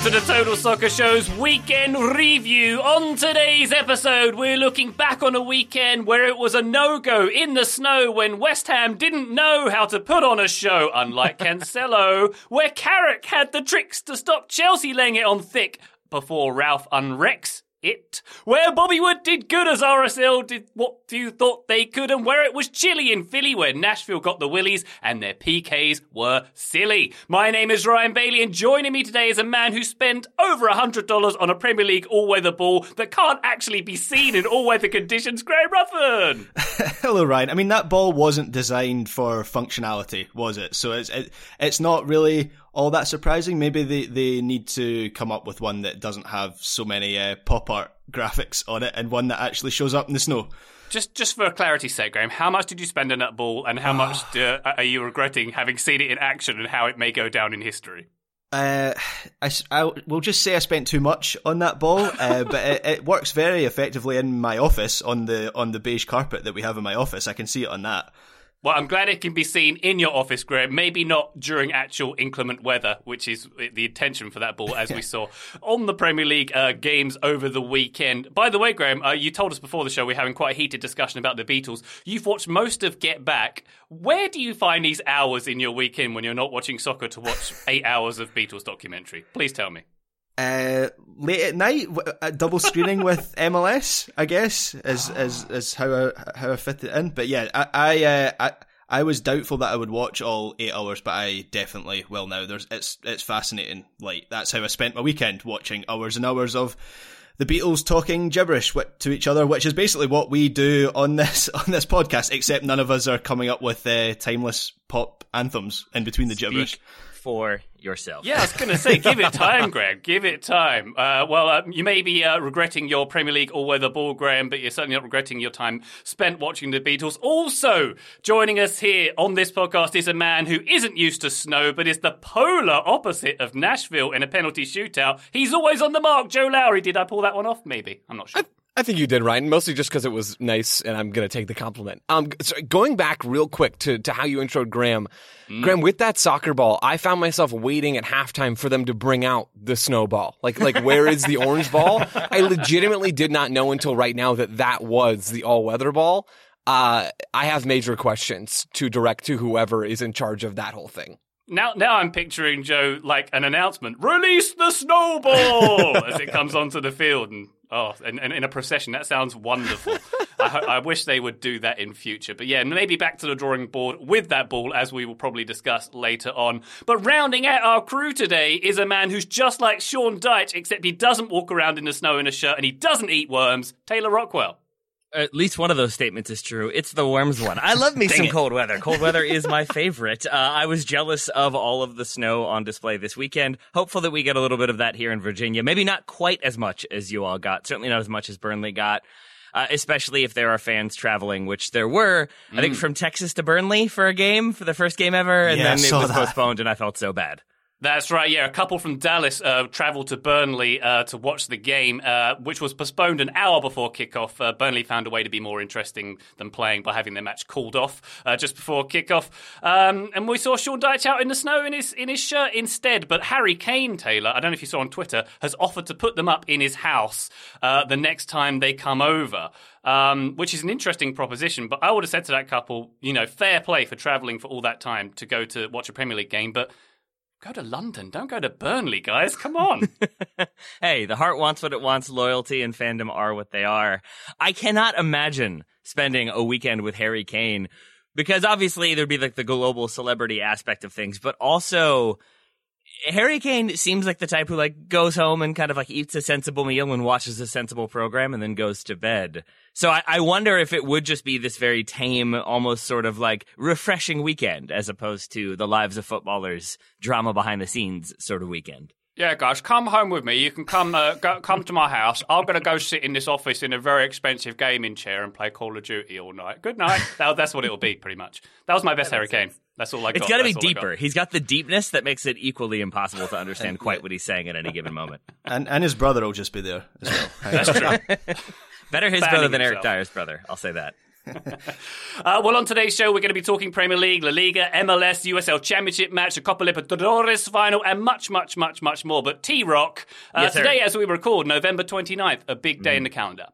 Welcome to the Total Soccer Show's weekend review. On today's episode, we're looking back on a weekend where it was a no go in the snow when West Ham didn't know how to put on a show, unlike Cancelo, where Carrick had the tricks to stop Chelsea laying it on thick before Ralph unrex it, where Bobby Wood did good as RSL did what you thought they could, and where it was chilly in Philly, where Nashville got the willies and their PKs were silly. My name is Ryan Bailey, and joining me today is a man who spent over a hundred dollars on a Premier League all-weather ball that can't actually be seen in all-weather conditions. Graham Ruthven. Hello, Ryan. I mean, that ball wasn't designed for functionality, was it? So it's it, it's not really all that surprising. Maybe they, they need to come up with one that doesn't have so many uh, pop art graphics on it and one that actually shows up in the snow. Just, just for clarity's sake, Graham, how much did you spend on that ball, and how much do, are you regretting having seen it in action, and how it may go down in history? Uh, I, I will just say I spent too much on that ball, uh, but it, it works very effectively in my office on the on the beige carpet that we have in my office. I can see it on that. Well, I'm glad it can be seen in your office, Graham. Maybe not during actual inclement weather, which is the intention for that ball, as we saw on the Premier League uh, games over the weekend. By the way, Graham, uh, you told us before the show we're having quite a heated discussion about the Beatles. You've watched most of Get Back. Where do you find these hours in your weekend when you're not watching soccer to watch eight hours of Beatles documentary? Please tell me. Uh, late at night, a double screening with MLS, I guess, is is is how I how I fit it in. But yeah, I I, uh, I I was doubtful that I would watch all eight hours, but I definitely will now. There's it's it's fascinating. Like that's how I spent my weekend watching hours and hours of the Beatles talking gibberish to each other, which is basically what we do on this on this podcast. Except none of us are coming up with uh, timeless pop anthems in between the Speak gibberish. For yourself. Yeah, I was going to say, give it time, Graham. Give it time. Uh, well, uh, you may be uh, regretting your Premier League all-weather ball, Graham, but you're certainly not regretting your time spent watching the Beatles. Also, joining us here on this podcast is a man who isn't used to snow, but is the polar opposite of Nashville in a penalty shootout. He's always on the mark. Joe Lowry. Did I pull that one off? Maybe. I'm not sure. I think you did, Ryan. Mostly just because it was nice, and I'm going to take the compliment. Um, so going back real quick to, to how you introed Graham, Graham, with that soccer ball, I found myself waiting at halftime for them to bring out the snowball. Like, like where is the orange ball? I legitimately did not know until right now that that was the all weather ball. Uh, I have major questions to direct to whoever is in charge of that whole thing. Now, now I'm picturing Joe like an announcement: "Release the snowball!" as it comes onto the field, and oh, and, and in a procession. That sounds wonderful. I, ho- I wish they would do that in future. But yeah, maybe back to the drawing board with that ball, as we will probably discuss later on. But rounding out our crew today is a man who's just like Sean Dyche, except he doesn't walk around in the snow in a shirt and he doesn't eat worms. Taylor Rockwell. At least one of those statements is true. It's the worms one. I love me some cold weather. Cold weather is my favorite. Uh, I was jealous of all of the snow on display this weekend. Hopeful that we get a little bit of that here in Virginia. Maybe not quite as much as you all got. Certainly not as much as Burnley got. uh, especially if there are fans traveling, which there were. Mm. I think mm. from Texas to Burnley for a game for the first game ever, and yeah, then it was that. postponed, and I felt so bad. That's right. Yeah, a couple from Dallas uh, travelled to Burnley uh, to watch the game, uh, which was postponed an hour before kickoff. Uh, Burnley found a way to be more interesting than playing by having their match called off uh, just before kickoff. Um, and we saw Sean Dyche out in the snow in his in his shirt instead. But Harry Kane, Taylor, I don't know if you saw on Twitter, has offered to put them up in his house uh, the next time they come over. Um, which is an interesting proposition. But I would have said to that couple, you know, fair play for travelling for all that time to go to watch a Premier League game, but Go to London. Don't go to Burnley, guys. Come on. hey, the heart wants what it wants. Loyalty and fandom are what they are. I cannot imagine spending a weekend with Harry Kane because obviously there'd be like the global celebrity aspect of things, but also Harry Kane seems like the type who like goes home and kind of like eats a sensible meal and watches a sensible program and then goes to bed. So I, I wonder if it would just be this very tame, almost sort of like refreshing weekend as opposed to the lives of footballers drama behind the scenes sort of weekend. Yeah, guys, come home with me. You can come uh, go, come to my house. I'm going to go sit in this office in a very expensive gaming chair and play Call of Duty all night. Good night. that, that's what it'll be, pretty much. That was my best Harry Kane. That's all I got. It's got to be deeper. He's got the deepness that makes it equally impossible to understand quite what he's saying at any given moment. And and his brother will just be there as well. that's true. Better his brother than Eric Dier's brother. I'll say that. uh, well, on today's show, we're going to be talking Premier League, La Liga, MLS, USL Championship match, a Copa Libertadores final, and much, much, much, much more. But T Rock, uh, yes, today, as we record, November 29th, a big day mm. in the calendar.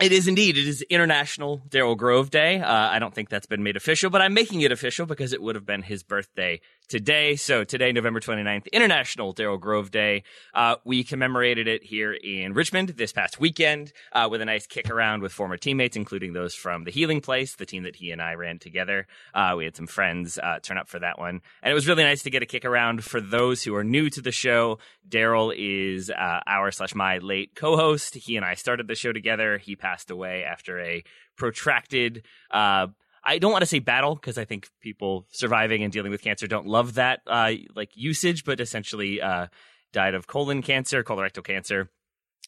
It is indeed. It is International Daryl Grove Day. Uh, I don't think that's been made official, but I'm making it official because it would have been his birthday today. So today, November 29th, International Daryl Grove Day. Uh, we commemorated it here in Richmond this past weekend uh, with a nice kick around with former teammates, including those from the Healing Place, the team that he and I ran together. Uh, we had some friends uh, turn up for that one, and it was really nice to get a kick around. For those who are new to the show, Daryl is uh, our slash my late co-host. He and I started the show together. He passed passed away after a protracted uh, I don't want to say battle because I think people surviving and dealing with cancer don't love that uh, like usage, but essentially uh, died of colon cancer, colorectal cancer.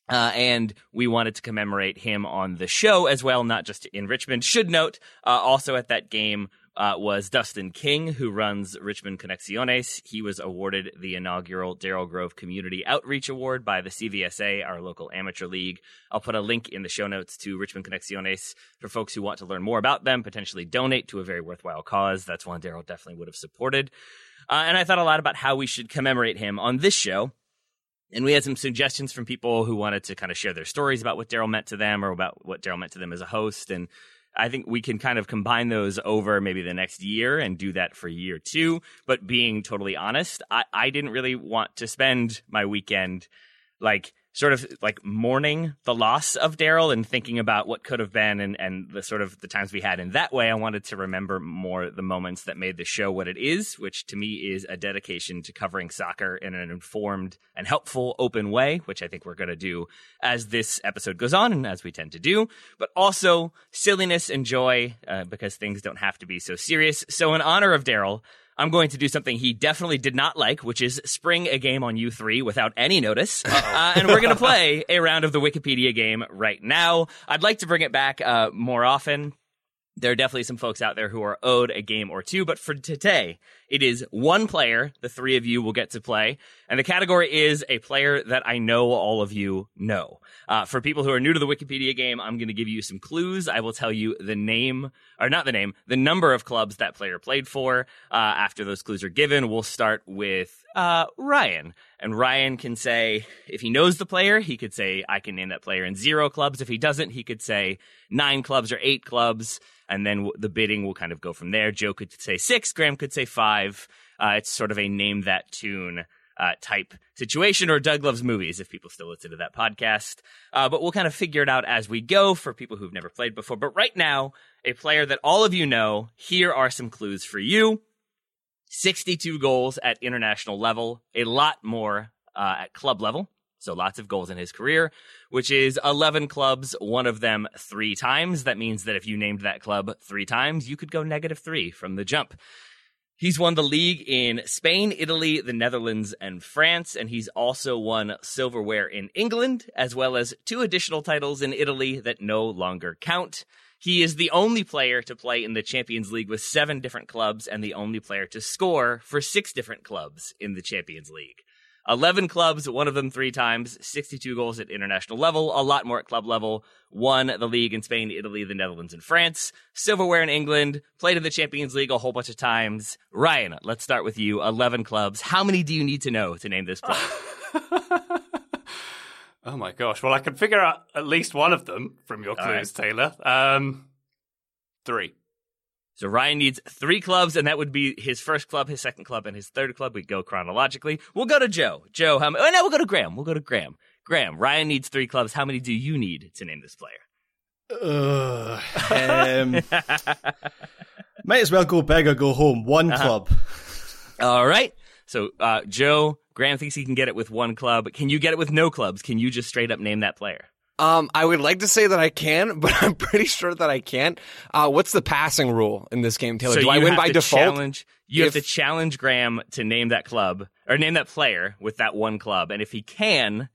Uh, and we wanted to commemorate him on the show as well, not just in Richmond. Should note, uh, also at that game uh, was Dustin King, who runs Richmond Conexiones. He was awarded the inaugural Daryl Grove Community Outreach Award by the CVSA, our local amateur league. I'll put a link in the show notes to Richmond Conexiones for folks who want to learn more about them, potentially donate to a very worthwhile cause. That's one Daryl definitely would have supported. Uh, and I thought a lot about how we should commemorate him on this show. And we had some suggestions from people who wanted to kind of share their stories about what Daryl meant to them or about what Daryl meant to them as a host. And I think we can kind of combine those over maybe the next year and do that for year two. But being totally honest, I, I didn't really want to spend my weekend like sort of like mourning the loss of Daryl and thinking about what could have been and, and the sort of the times we had in that way, I wanted to remember more the moments that made the show what it is, which to me is a dedication to covering soccer in an informed and helpful, open way, which I think we're going to do as this episode goes on and as we tend to do, but also silliness and joy uh, because things don't have to be so serious. So in honor of Daryl, I'm going to do something he definitely did not like, which is spring a game on U3 without any notice. Uh, and we're going to play a round of the Wikipedia game right now. I'd like to bring it back uh, more often. There are definitely some folks out there who are owed a game or two, but for today, it is one player the three of you will get to play. And the category is a player that I know all of you know. Uh, for people who are new to the Wikipedia game, I'm going to give you some clues. I will tell you the name, or not the name, the number of clubs that player played for. Uh, after those clues are given, we'll start with uh, Ryan. And Ryan can say, if he knows the player, he could say, I can name that player in zero clubs. If he doesn't, he could say nine clubs or eight clubs. And then the bidding will kind of go from there. Joe could say six, Graham could say five Uh, it's sort of a name that tune uh, type situation, or Doug Loves Movies, if people still listen to that podcast. Uh, but we'll kind of figure it out as we go for people who've never played before. But right now, a player that all of you know, here are some clues for you 62 goals at international level, a lot more uh, at club level. So lots of goals in his career, which is 11 clubs, one of them three times. That means that if you named that club three times, you could go negative three from the jump. He's won the league in Spain, Italy, the Netherlands, and France, and he's also won silverware in England, as well as two additional titles in Italy that no longer count. He is the only player to play in the Champions League with seven different clubs and the only player to score for six different clubs in the Champions League. 11 clubs, one of them three times, 62 goals at international level, a lot more at club level, won the league in Spain, Italy, the Netherlands, and France, silverware in England, played in the Champions League a whole bunch of times. Ryan, let's start with you. 11 clubs. How many do you need to know to name this player? oh my gosh. Well, I can figure out at least one of them from your clues, right. Taylor. Um, three. So Ryan needs three clubs, and that would be his first club, his second club, and his third club. We go chronologically. We'll go to Joe. Joe, how many? Oh, no, we'll go to Graham. We'll go to Graham. Graham, Ryan needs three clubs. How many do you need to name this player? Uh, um, might as well go big or go home. One uh-huh. club. All right. So, uh, Joe, Graham thinks he can get it with one club. Can you get it with no clubs? Can you just straight up name that player? Um, I would like to say that I can, but I'm pretty sure that I can't. Uh, what's the passing rule in this game, Taylor? So Do I win by default? Challenge, you if... have to challenge Graham to name that club or name that player with that one club, and if he can,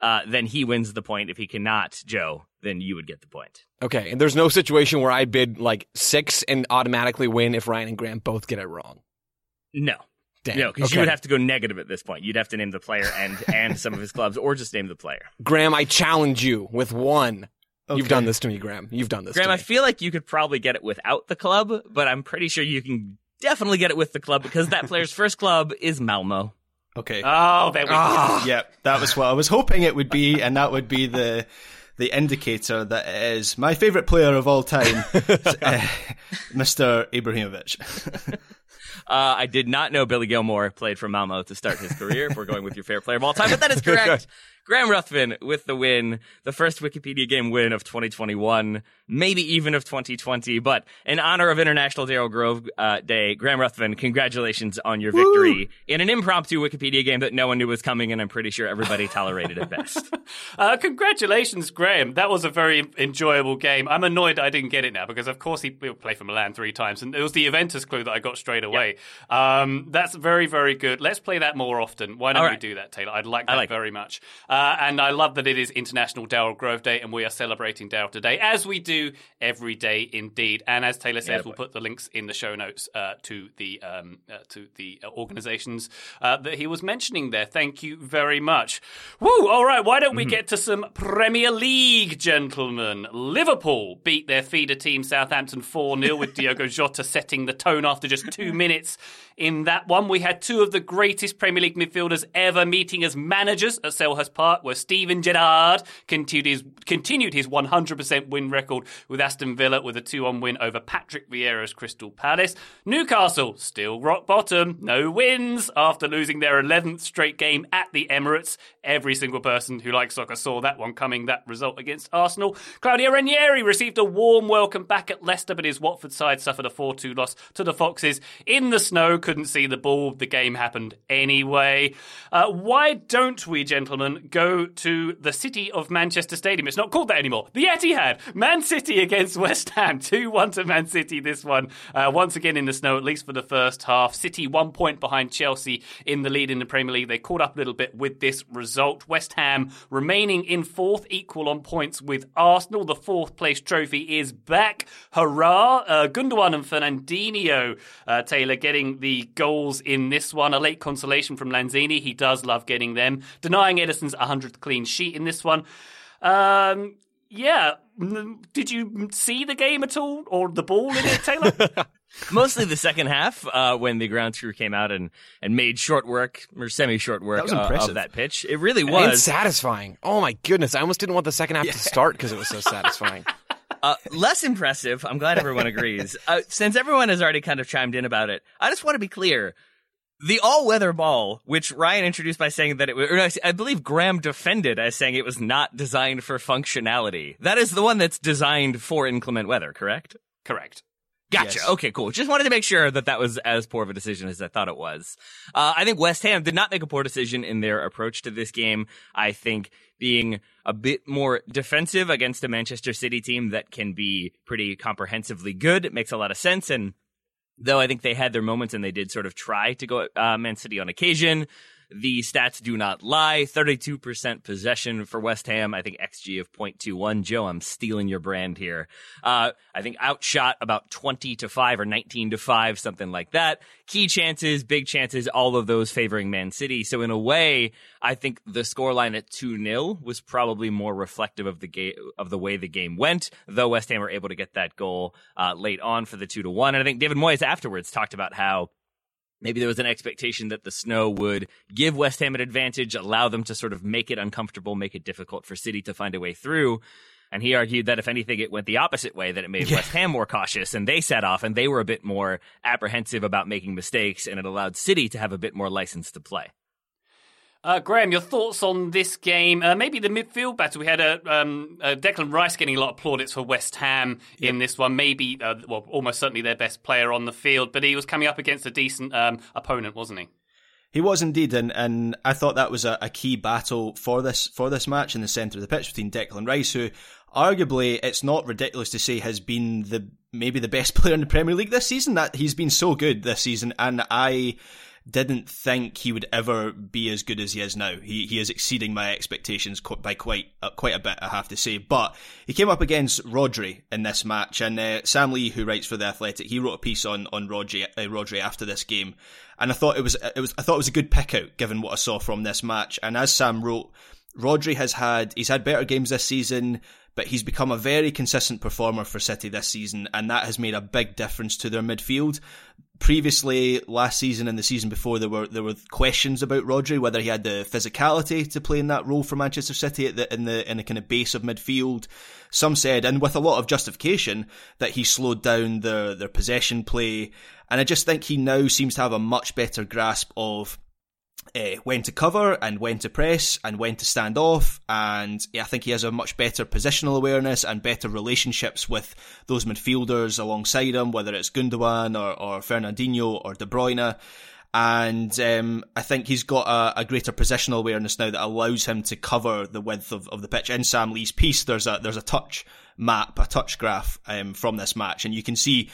uh, then he wins the point. If he cannot, Joe, then you would get the point. Okay, and there's no situation where I bid like six and automatically win if Ryan and Graham both get it wrong. No, Dang. No, because okay. you would have to go negative at this point. You'd have to name the player and and some of his clubs, or just name the player. Graham, I challenge you with one. Okay. You've done this to me, Graham. You've done this. Graham, I feel like you could probably get it without the club, but I'm pretty sure you can definitely get it with the club because that player's first club is Malmo. Okay. Oh, there we go. Ah. Yep, that was what I was hoping it would be, and that would be the the indicator that it is my favorite player of all time, uh, Mr. Ibrahimovic. Uh, I did not know Billy Gilmour played for Malmo to start his career. if we're going with your favorite player of all time, but that is correct. Graham Ruthven with the win, the first Wikipedia game win of 2021, maybe even of 2020. But in honor of International Daryl Grove uh, Day, Graham Ruthven, congratulations on your victory Woo! in an impromptu Wikipedia game that no one knew was coming, and I'm pretty sure everybody tolerated at best. uh, congratulations, Graham. That was a very enjoyable game. I'm annoyed I didn't get it now because, of course, he played for Milan three times, and it was the Juventus clue that I got straight away. Yep. Um, that's very, very good. Let's play that more often. Why don't right. we do that, Taylor? I'd like that like very it. much. Uh, and I love that it is International Daryl Grove Day, and we are celebrating Daryl today, as we do every day indeed. And as Taylor says, yeah, we'll put the links in the show notes uh, to the um, uh, to the organisations uh, that he was mentioning there. Thank you very much. Woo! All right, why don't we mm-hmm. get to some Premier League, gentlemen? Liverpool beat their feeder team Southampton 4 0 with Diogo Jota setting the tone after just two minutes in that one. We had two of the greatest Premier League midfielders ever meeting as managers at Selhurst Park, where Steven Gerrard continued his, continued his 100% win record with Aston Villa with a 2 1 win over Patrick Vieira's Crystal Palace. Newcastle still rock bottom, no wins after losing their 11th straight game at the Emirates. Every single person who likes soccer saw that one coming, that result against Arsenal. Claudio Ranieri received a warm welcome back at Leicester, but his Watford side suffered a 4 2 loss to the Foxes in the snow couldn't see the ball. The game happened anyway. Uh, why don't we, gentlemen, go to the city of Manchester Stadium? It's not called that anymore. The Etihad. Man City against West Ham. 2 1 to Man City this one. Uh, once again in the snow, at least for the first half. City one point behind Chelsea in the lead in the Premier League. They caught up a little bit with this result. West Ham remaining in fourth, equal on points with Arsenal. The fourth place trophy is back. Hurrah! Uh, Gundogan and Fernandinho, uh, Taylor, getting the goals in this one. A late consolation from Lanzini. He does love getting them. Denying Ederson's 100th clean sheet in this one. Um, yeah. Did you see the game at all or the ball in it, Taylor? Mostly the second half, uh, when the ground crew came out and, and made short work or semi short work that uh, of that pitch. It really was and satisfying. Oh my goodness! I almost didn't want the second half yeah. to start because it was so satisfying. Uh, less impressive. I'm glad everyone agrees. Uh, since everyone has already kind of chimed in about it, I just want to be clear. The all-weather ball, which Ryan introduced by saying that it was, no, I believe Graham defended as saying it was not designed for functionality. That is the one that's designed for inclement weather, correct? Correct. Gotcha. Yes. Okay, cool. Just wanted to make sure that that was as poor of a decision as I thought it was. Uh, I think West Ham did not make a poor decision in their approach to this game. I think being a bit more defensive against a Manchester City team that can be pretty comprehensively good. It makes a lot of sense. And Though I think they had their moments and they did sort of try to go at uh, Man City on occasion. The stats do not lie. 32% possession for West Ham. I think XG of 0.21. Joe, I'm stealing your brand here. Uh, I think outshot about 20 to 5 or 19 to 5, something like that. Key chances, big chances, all of those favoring Man City. So in a way, I think the scoreline at 2-0 was probably more reflective of the game, of the way the game went, though West Ham were able to get that goal, uh, late on for the 2 to 1. And I think David Moyes afterwards talked about how Maybe there was an expectation that the snow would give West Ham an advantage, allow them to sort of make it uncomfortable, make it difficult for City to find a way through. And he argued that if anything, it went the opposite way, that it made yeah. West Ham more cautious and they set off and they were a bit more apprehensive about making mistakes and it allowed City to have a bit more license to play. Uh, Graham, your thoughts on this game? Uh, maybe the midfield battle. We had a, um, a, Declan Rice getting a lot of plaudits for West Ham yep. in this one. Maybe, uh, well, almost certainly their best player on the field, but he was coming up against a decent um, opponent, wasn't he? He was indeed, and, and I thought that was a, a key battle for this for this match in the centre of the pitch between Declan Rice, who arguably it's not ridiculous to say has been the maybe the best player in the Premier League this season. That he's been so good this season, and I didn't think he would ever be as good as he is now. He he is exceeding my expectations by quite uh, quite a bit, I have to say. But he came up against Rodri in this match, and uh, Sam Lee, who writes for the Athletic, he wrote a piece on on Rodri uh, Rodri after this game, and I thought it was it was I thought it was a good pick out given what I saw from this match. And as Sam wrote, Rodri has had he's had better games this season but he's become a very consistent performer for City this season, and that has made a big difference to their midfield. Previously, last season and the season before, there were there were questions about Rodri whether he had the physicality to play in that role for Manchester City the, in the in the kind of base of midfield. Some said, and with a lot of justification, that he slowed down their their possession play, and I just think he now seems to have a much better grasp of uh, when to cover and when to press and when to stand off. And I think he has a much better positional awareness and better relationships with those midfielders alongside him, whether it's Gundogan or, or Fernandinho or De Bruyne. And um, I think he's got a, a, greater positional awareness now that allows him to cover the width of, of the pitch. In Sam Lee's piece, there's a there's a touch map, a touch graph um, from this match, and you can see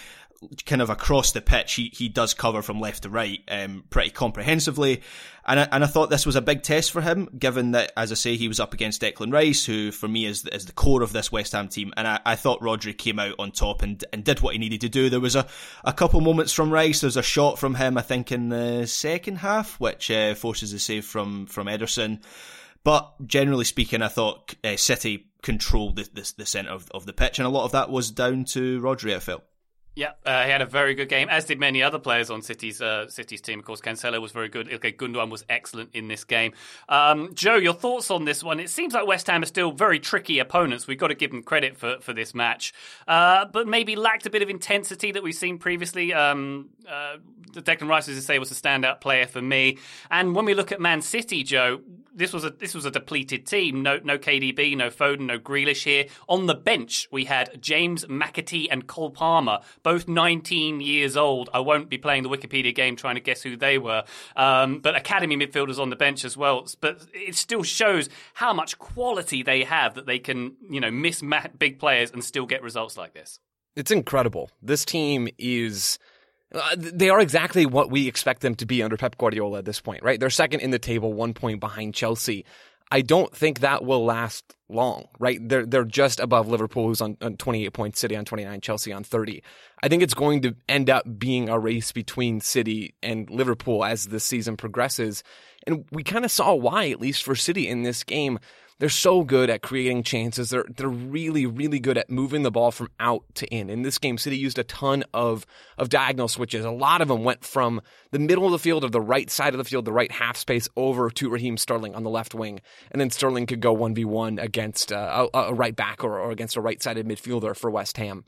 kind of across the pitch, he, he does cover from left to right um, pretty comprehensively. And I, and I thought this was a big test for him, given that, as I say, he was up against Declan Rice, who for me is, is the core of this West Ham team. And I, I thought Rodri came out on top and, and did what he needed to do. There was a, a couple moments from Rice. There's a shot from him, I think, in the second half, which uh, forces a save from, from Ederson. But generally speaking, I thought uh, City controlled the, the, the centre of, of the pitch, and a lot of that was down to Rodri, I felt. Yeah, uh, he had a very good game, as did many other players on City's uh, City's team. Of course, Cancelo was very good. Okay, Gundogan was excellent in this game. Um, Joe, your thoughts on this one? It seems like West Ham are still very tricky opponents. We've got to give them credit for, for this match, uh, but maybe lacked a bit of intensity that we've seen previously. Um, uh, Declan Rice, as I say, was a standout player for me. And when we look at Man City, Joe, this was a this was a depleted team. No no KDB, no Foden, no Grealish here. On the bench, we had James McAtee and Cole Palmer, both 19 years old. I won't be playing the Wikipedia game trying to guess who they were, um, but academy midfielders on the bench as well. But it still shows how much quality they have that they can you know miss big players and still get results like this. It's incredible. This team is uh, they are exactly what we expect them to be under Pep Guardiola at this point, right? They're second in the table, one point behind Chelsea. I don't think that will last long, right? They're they're just above Liverpool, who's on, on 28 points, City on 29, Chelsea on 30. I think it's going to end up being a race between City and Liverpool as the season progresses. And we kind of saw why, at least for City in this game. They're so good at creating chances. They're they're really really good at moving the ball from out to in. In this game, City used a ton of of diagonal switches. A lot of them went from the middle of the field or the right side of the field, the right half space, over to Raheem Sterling on the left wing, and then Sterling could go one v one against uh, a, a, right back or, or against a right sided midfielder for West Ham.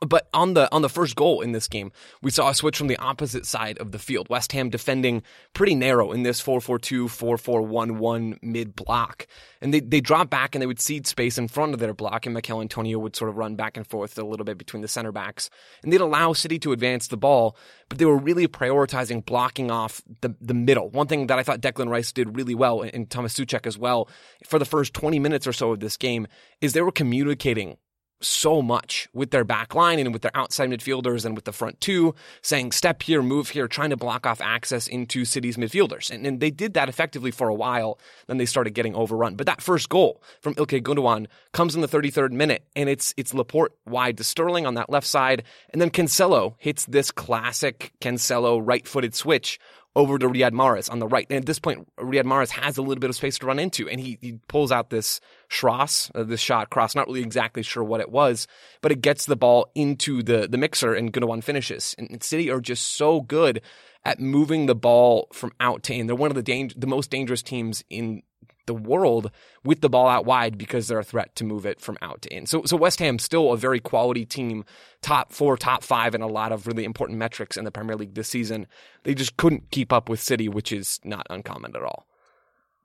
But on the on the first goal in this game, we saw a switch from the opposite side of the field. West Ham defending pretty narrow in this 4-4-2, 4-4-1-1 mid block. And they they drop back and they would cede space in front of their block and Michail Antonio would sort of run back and forth a little bit between the center backs. And they'd allow City to advance the ball, but they were really prioritizing blocking off the the middle. One thing that I thought Declan Rice did really well and Thomas Soucek as well for the first 20 minutes or so of this game is they were communicating so much with their back line and with their outside midfielders and with the front two, saying step here, move here, trying to block off access into City's midfielders. And, and they did that effectively for a while. Then they started getting overrun. But that first goal from Ilkay Gundogan comes in the 33rd minute, and it's it's Laporte wide to Sterling on that left side, and then Cancelo hits this classic Cancelo right-footed switch over to Riyad Mahrez on the right. And at this point, Riyad Mahrez has a little bit of space to run into, and he, he pulls out this Schross, uh, this shot cross. Not really exactly sure what it was, but it gets the ball into the, the mixer, and Gundogan finishes. And, and City are just so good at moving the ball from out to in. They're one of the dang- the most dangerous teams in the world with the ball out wide because they're a threat to move it from out to in. So, so West Ham still a very quality team, top four, top five in a lot of really important metrics in the Premier League this season. They just couldn't keep up with City, which is not uncommon at all.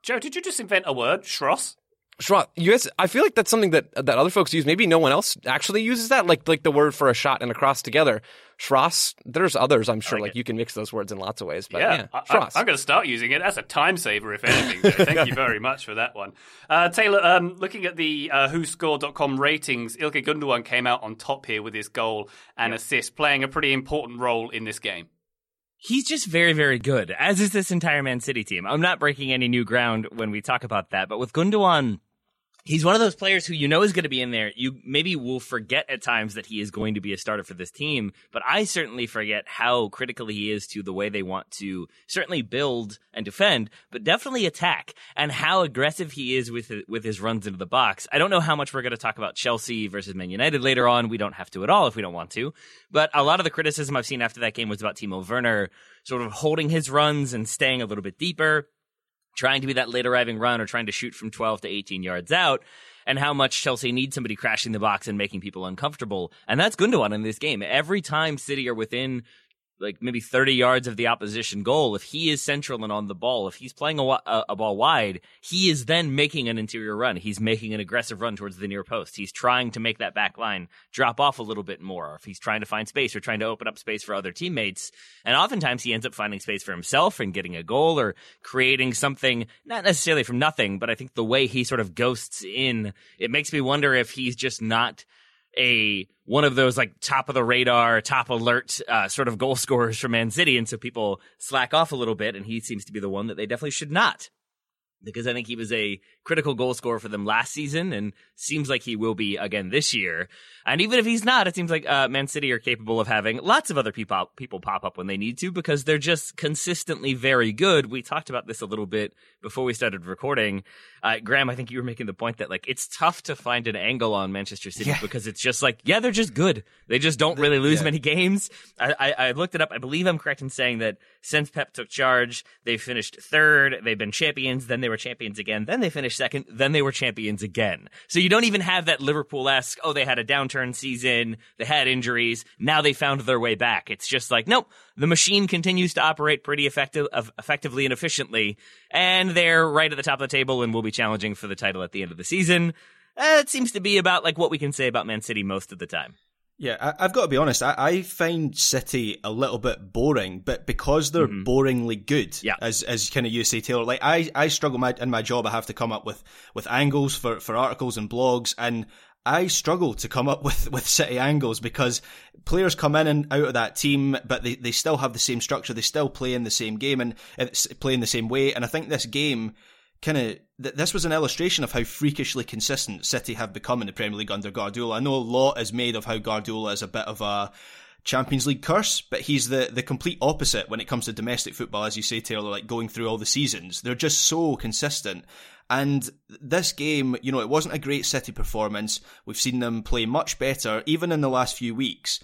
Joe, did you just invent a word, Schross? Shot. You guys, I feel like that's something that that other folks use. Maybe no one else actually uses that, like like the word for a shot and a cross together. Schross. There's others, I'm sure. like like you can mix those words in lots of ways. But yeah, yeah, I, Schross. am going to start using it as a time saver, if anything. Joe. Thank you very much for that one. Uh, Taylor, um, looking at the uh, WhoScored.com ratings, Ilkay Gundogan came out on top here with his goal and assist, playing a pretty important role in this game. He's just very, very good, as is this entire Man City team. I'm not breaking any new ground when we talk about that, but with Gundogan, he's one of those players who you know is going to be in there. You maybe will forget at times that he is going to be a starter for this team, but I certainly forget how critical he is to the way they want to certainly build and defend, but definitely attack and how aggressive he is with with his runs into the box. I don't know how much we're going to talk about Chelsea versus Man United later on. We don't have to at all if we don't want to. But a lot of the criticism I've seen after that game was about Timo Werner sort of holding his runs and staying a little bit deeper trying to be that late arriving run or trying to shoot from 12 to 18 yards out, and how much Chelsea needs somebody crashing the box and making people uncomfortable. And that's Gundogan in this game. Every time City are within like maybe 30 yards of the opposition goal, if he is central and on the ball, if he's playing a, a, a ball wide, he is then making an interior run. He's making an aggressive run towards the near post. He's trying to make that back line drop off a little bit more. If he's trying to find space or trying to open up space for other teammates. And oftentimes he ends up finding space for himself and getting a goal or creating something, not necessarily from nothing, but I think the way he sort of ghosts in, it makes me wonder if he's just not a one of those like top of the radar, top alert uh, sort of goal scorers for Man City, and so people slack off a little bit, and he seems to be the one that they definitely should not. Because I think he was a critical goal scorer for them last season, and seems like he will be again this year. And even if he's not, it seems like uh, Man City are capable of having lots of other people people pop up when they need to because they're just consistently very good. We talked about this a little bit before we started recording. Uh, Graham, I think you were making the point that like it's tough to find an angle on Manchester City Yeah. because it's just like yeah, they're just good. They just don't really lose yeah. many games. I, I, I looked it up. I believe I'm correct in saying that since Pep took charge, they finished third. They've been champions. Then they were champions again. Then they finished second. Then they were champions again. So you don't even have that Liverpool esque. Oh, they had a downturn season. They had injuries. Now they found their way back. It's just like nope. The machine continues to operate pretty effective, effectively and efficiently, and they're right at the top of the table and will be challenging for the title at the end of the season. Uh, it seems to be about like what we can say about Man City most of the time. Yeah, I, I've got to be honest. I, I find City a little bit boring, but because they're mm-hmm. boringly good, Yeah. as as kind of you say, Taylor. Like I, I struggle my, in my job. I have to come up with with angles for for articles and blogs, and I struggle to come up with with City angles because players come in and out of that team, but they they still have the same structure. They still play in the same game and, and it's- play in the same way. And I think this game kind of th- this was an illustration of how freakishly consistent City have become in the Premier League under Guardiola. I know a lot is made of how Guardiola is a bit of a Champions League curse, but he's the the complete opposite when it comes to domestic football, as you say, Taylor. Like going through all the seasons, they're just so consistent. And this game, you know, it wasn't a great City performance. We've seen them play much better, even in the last few weeks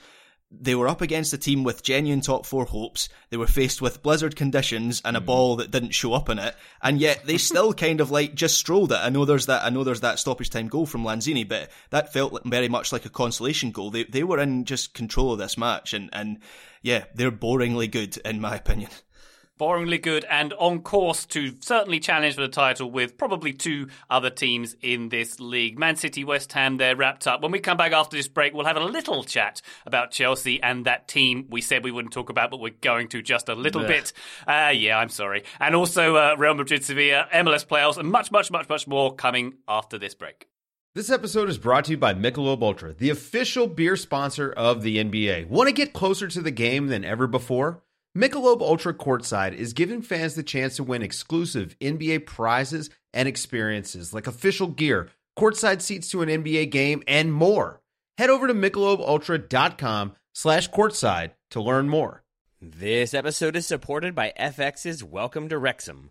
they were up against a team with genuine top four hopes. They were faced with blizzard conditions and a hmm. ball that didn't show up in it, and yet they still kind of like just strolled it. I know there's that. I know there's that stoppage time goal from Lanzini, but that felt like- very much like a consolation goal. They they were in just control of this match, and and yeah, they're boringly good in my opinion. Boringly good and on course to certainly challenge for the title with probably two other teams in this league. Man City, West Ham, they're wrapped up. When we come back after this break, we'll have a little chat about Chelsea and that team we said we wouldn't talk about, but we're going to just a little bit. Uh, yeah, I'm sorry. And also uh, Real Madrid, Sevilla, MLS playoffs, and much, much, much, much more coming after this break. This episode is brought to you by Michelob Ultra, the official beer sponsor of the NBA. Want to get closer to the game than ever before? Michelob Ultra Courtside is giving fans the chance to win exclusive NBA prizes and experiences like official gear, courtside seats to an NBA game, and more. Head over to michelobultra.com slash courtside to learn more. This episode is supported by FX's Welcome to Wrexham.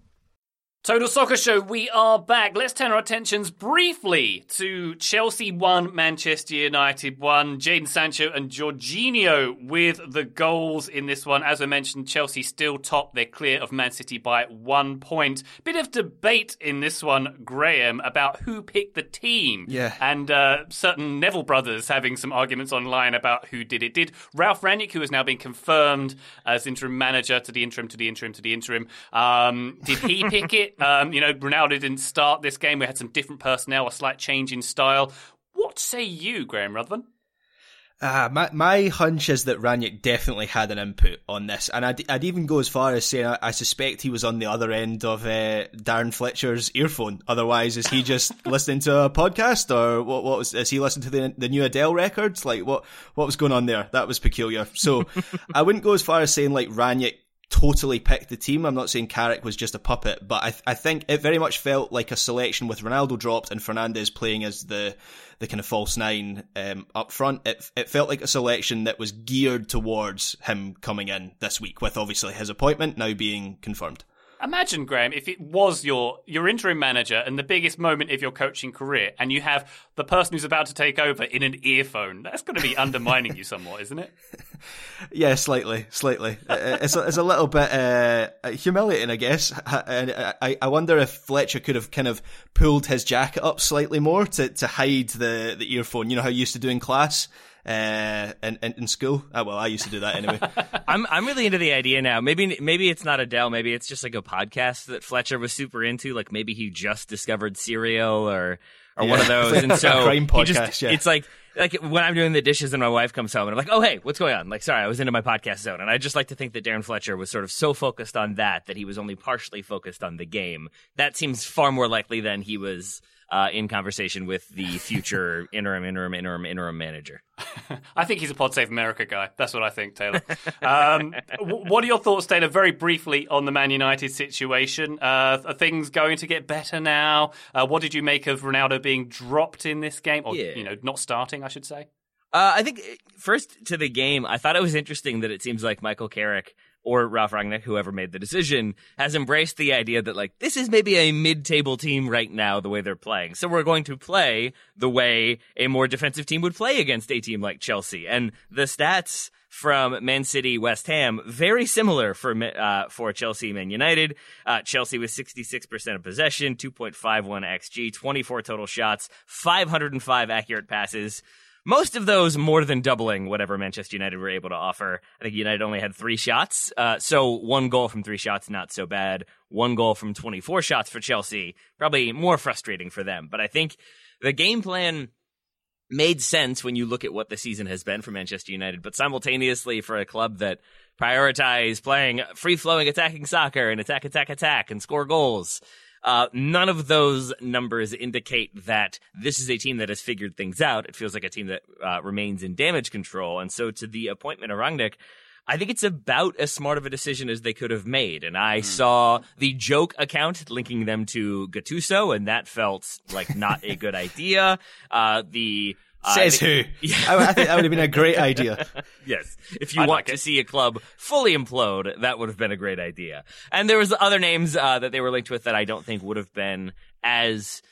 Total Soccer Show, we are back. Let's turn our attentions briefly to Chelsea 1, Manchester United 1. Jadon Sancho and Jorginho with the goals in this one. As I mentioned, Chelsea still top. They're clear of Man City by one point. Bit of debate in this one, Graham, about who picked the team. Yeah. And uh, certain Neville brothers having some arguments online about who did it. Did Ralph Rangnick, who has now been confirmed as interim manager to the interim, to the interim, to the interim, um, did he pick it? Um, you know, Ronaldo didn't start this game. We had some different personnel, a slight change in style. What say you, Graham Ruthven? Uh, my my hunch is that Rangnick definitely had an input on this, and I'd, I'd even go as far as saying I, I suspect he was on the other end of uh, Darren Fletcher's earphone. Otherwise, is he just listening to a podcast, or what? What was? Is he listening to the the new Adele records? Like what? What was going on there? That was peculiar. So, I wouldn't go as far as saying like Rangnick totally picked the team. I'm not saying Carrick was just a puppet, but I, th- I think it very much felt like a selection with Ronaldo dropped and Fernandes playing as the the kind of false nine um, up front. It it felt like a selection that was geared towards him coming in this week, with obviously his appointment now being confirmed. Imagine, Graham, if it was your your interim manager and the biggest moment of your coaching career, and you have the person who's about to take over in an earphone. That's going to be undermining you somewhat, isn't it? Yeah, slightly, slightly. Uh, uh, it's, a, it's a little bit uh, uh humiliating, I guess. And I, I wonder if Fletcher could have kind of pulled his jacket up slightly more to, to hide the, the earphone. You know how you used to do in class? Uh, in, in, in school. Oh, well, I used to do that anyway. I'm I'm really into the idea now. Maybe maybe it's not Adele. Maybe it's just like a podcast that Fletcher was super into. Like maybe he just discovered Serial or or Yeah. one of those, and so Crime podcast, just yeah. it's like. Like when I'm doing the dishes and my wife comes home and I'm like, oh hey, what's going on? Like, sorry, I was into my podcast zone, and I just like to think that Darren Fletcher was sort of so focused on that that he was only partially focused on the game. That seems far more likely than he was uh, in conversation with the future interim, interim, interim, interim manager. I think he's a Pod Save America guy. That's what I think, Taylor. Um, w- what are your thoughts, Taylor, very briefly on the Man United situation? Uh, are things going to get better now? Uh, what did you make of Ronaldo being dropped in this game? Or, Yeah. you know, not starting, I should say? Uh, I think uh, first to the game, I thought it was interesting that it seems like Michael Carrick or Ralph Rangnick, whoever made the decision, has embraced the idea that like this is maybe a mid-table team right now, the way they're playing. So we're going to play the way a more defensive team would play against a team like Chelsea, and the stats from Man City, West Ham, very similar for uh, for Chelsea, Man United. Uh, Chelsea with 66% of possession, 2.51 xG, 24 total shots, 505 accurate passes. Most of those more than doubling whatever Manchester United were able to offer. I think United only had three shots. Uh, so one goal from three shots, not so bad. One goal from 24 shots for Chelsea, probably more frustrating for them. But I think the game plan made sense when you look at what the season has been for Manchester United, but simultaneously for a club that prioritize playing free flowing attacking soccer and attack, attack, attack and score goals. Uh, none of those numbers indicate that this is a team that has figured things out. It feels like a team that uh, remains in damage control. And so to the appointment of Rangnick, I think it's about as smart of a decision as they could have made. And I saw the joke account linking them to Gattuso, and that felt like not a good idea. Uh, the Says Uh, who? I, I think that would have been a great idea. Yes. If you I'd want like to it. see a club fully implode, that would have been a great idea. And there was other names uh, that they were linked with that I don't think would have been as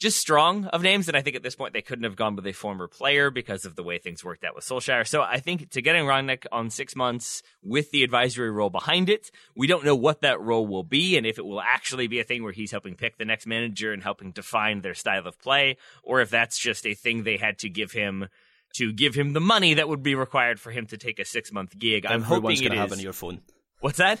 just strong of names. And I think at this point they couldn't have gone with a former player because of the way things worked out with Solskjaer. So I think to getting Rangnick on six months with the advisory role behind it, we don't know what that role will be and if it will actually be a thing where he's helping pick the next manager and helping define their style of play, or if that's just a thing they had to give him to give him the money that would be required for him to take a six month gig. I'm Everyone's hoping going it to have is- an earphone. What's that?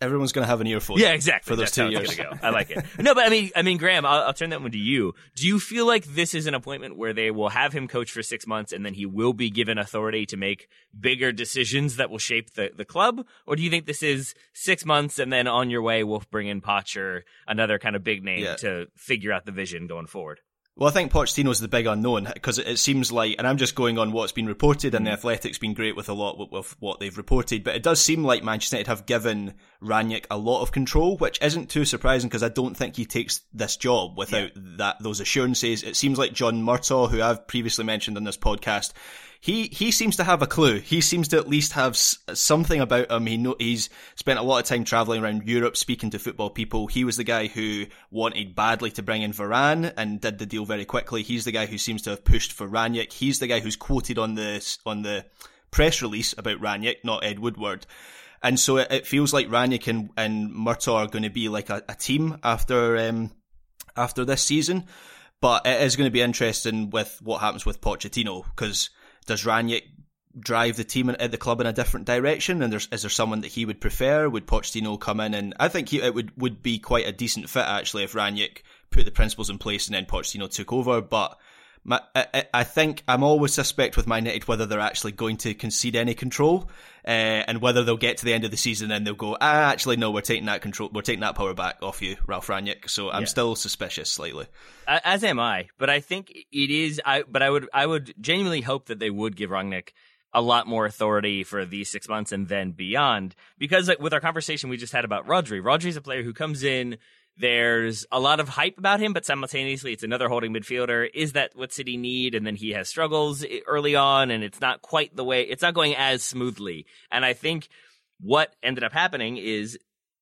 Everyone's going to have an earful. Yeah, exactly. For those That's two years. it's gonna go. I like it. No, but I mean, I mean, Graham, I'll, I'll turn that one to you. Do you feel like this is an appointment where they will have him coach for six months and then he will be given authority to make bigger decisions that will shape the, the club? Or do you think this is six months and then on your way we'll bring in Potcher, another kind of big name Yeah. to figure out the vision going forward? Well, I think Pochettino's the big unknown because it, seems like, and I'm just going on what's been reported, and the mm. Athletic's been great with a lot with, with what they've reported, but it does seem like Manchester United have given Rangnick a lot of control, which isn't too surprising because I don't think he takes this job without that those assurances. It seems like John Murtough, who I've previously mentioned on this podcast, he he seems to have a clue. He seems to at least have something about him. He know, he's spent a lot of time traveling around Europe speaking to football people. He was the guy who wanted badly to bring in Varane and did the deal very quickly. He's the guy who seems to have pushed for Rangnick. He's the guy who's quoted on the on the press release about Rangnick, not Ed Woodward. And so it, it feels like Rangnick and, and Murtough are going to be like a, a team after um, after this season. But it is going to be interesting with what happens with Pochettino because does Rangnick drive the team at the club in a different direction? And there's, is there someone that he would prefer? Would Pochettino come in? And I think he, it would, would be quite a decent fit actually if Rangnick put the principles in place and then Pochettino took over. But my, I, I- I think I'm always suspect with Man United whether they're actually going to concede any control, uh, and whether they'll get to the end of the season and they'll go, ah, actually no, we're taking that control, we're taking that power back off you, Ralph Rangnick. So I'm still suspicious slightly. As am I, but I think it is. I but I would I would genuinely hope that they would give Rangnick a lot more authority for these six months and then beyond. Because like with our conversation we just had about Rodri, Rodri's a player who comes in. There's a lot of hype about him, but simultaneously it's another holding midfielder. Is that what City need? And then he has struggles early on, and it's not quite the way. It's not going as smoothly. And I think what ended up happening is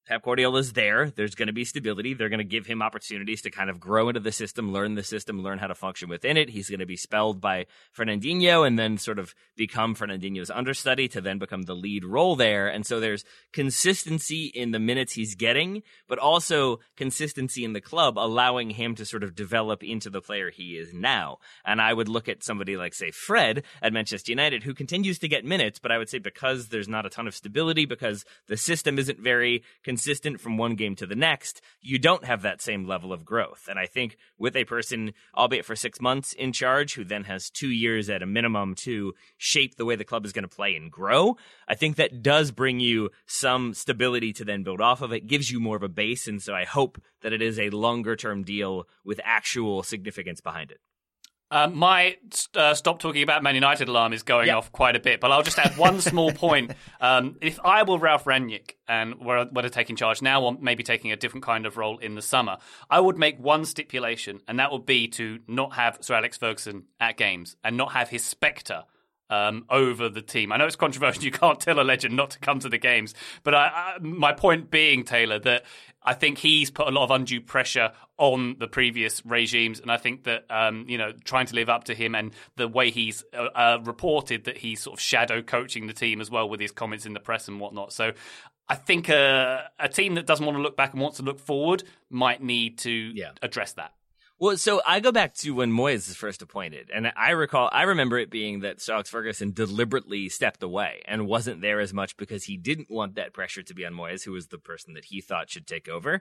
Pep Guardiola's there. There's going to be stability. They're going to give him opportunities to kind of grow into the system, learn the system, learn how to function within it. He's going to be spelled by Fernandinho and then sort of become Fernandinho's understudy to then become the lead role there. And so there's consistency in the minutes he's getting, but also consistency in the club, allowing him to sort of develop into the player he is now. And I would look at somebody like, say, Fred at Manchester United, who continues to get minutes, but I would say because there's not a ton of stability, because the system isn't very consistent from one game to the next, you don't have that same level of growth. And I think with a person, albeit for six months in charge, who then has two years at a minimum to shape the way the club is going to play and grow, I think that does bring you some stability to then build off of. It gives you more of a base. And so I hope that it is a longer term deal with actual significance behind it. Uh, my uh, stop talking about Man United alarm is going Yep. off quite a bit, but I'll just add one small point. Um, if I were Ralph Rangnick and were, were to take in charge now, or maybe taking a different kind of role in the summer, I would make one stipulation, and that would be to not have Sir Alex Ferguson at games and not have his spectre um, over the team. I know it's controversial; you can't tell a legend not to come to the games, but I, I, my point being, Taylor, that I think he's put a lot of undue pressure on the previous regimes, and I think that um, you know trying to live up to him and the way he's uh, uh, reported that he's sort of shadow coaching the team as well with his comments in the press and whatnot. So. I think a, a team that doesn't want to look back and wants to look forward might need to Yeah. address that. Well, so I go back to when Moyes is first appointed, and I recall, I remember it being that Alex Ferguson deliberately stepped away and wasn't there as much because he didn't want that pressure to be on Moyes, who was the person that he thought should take over.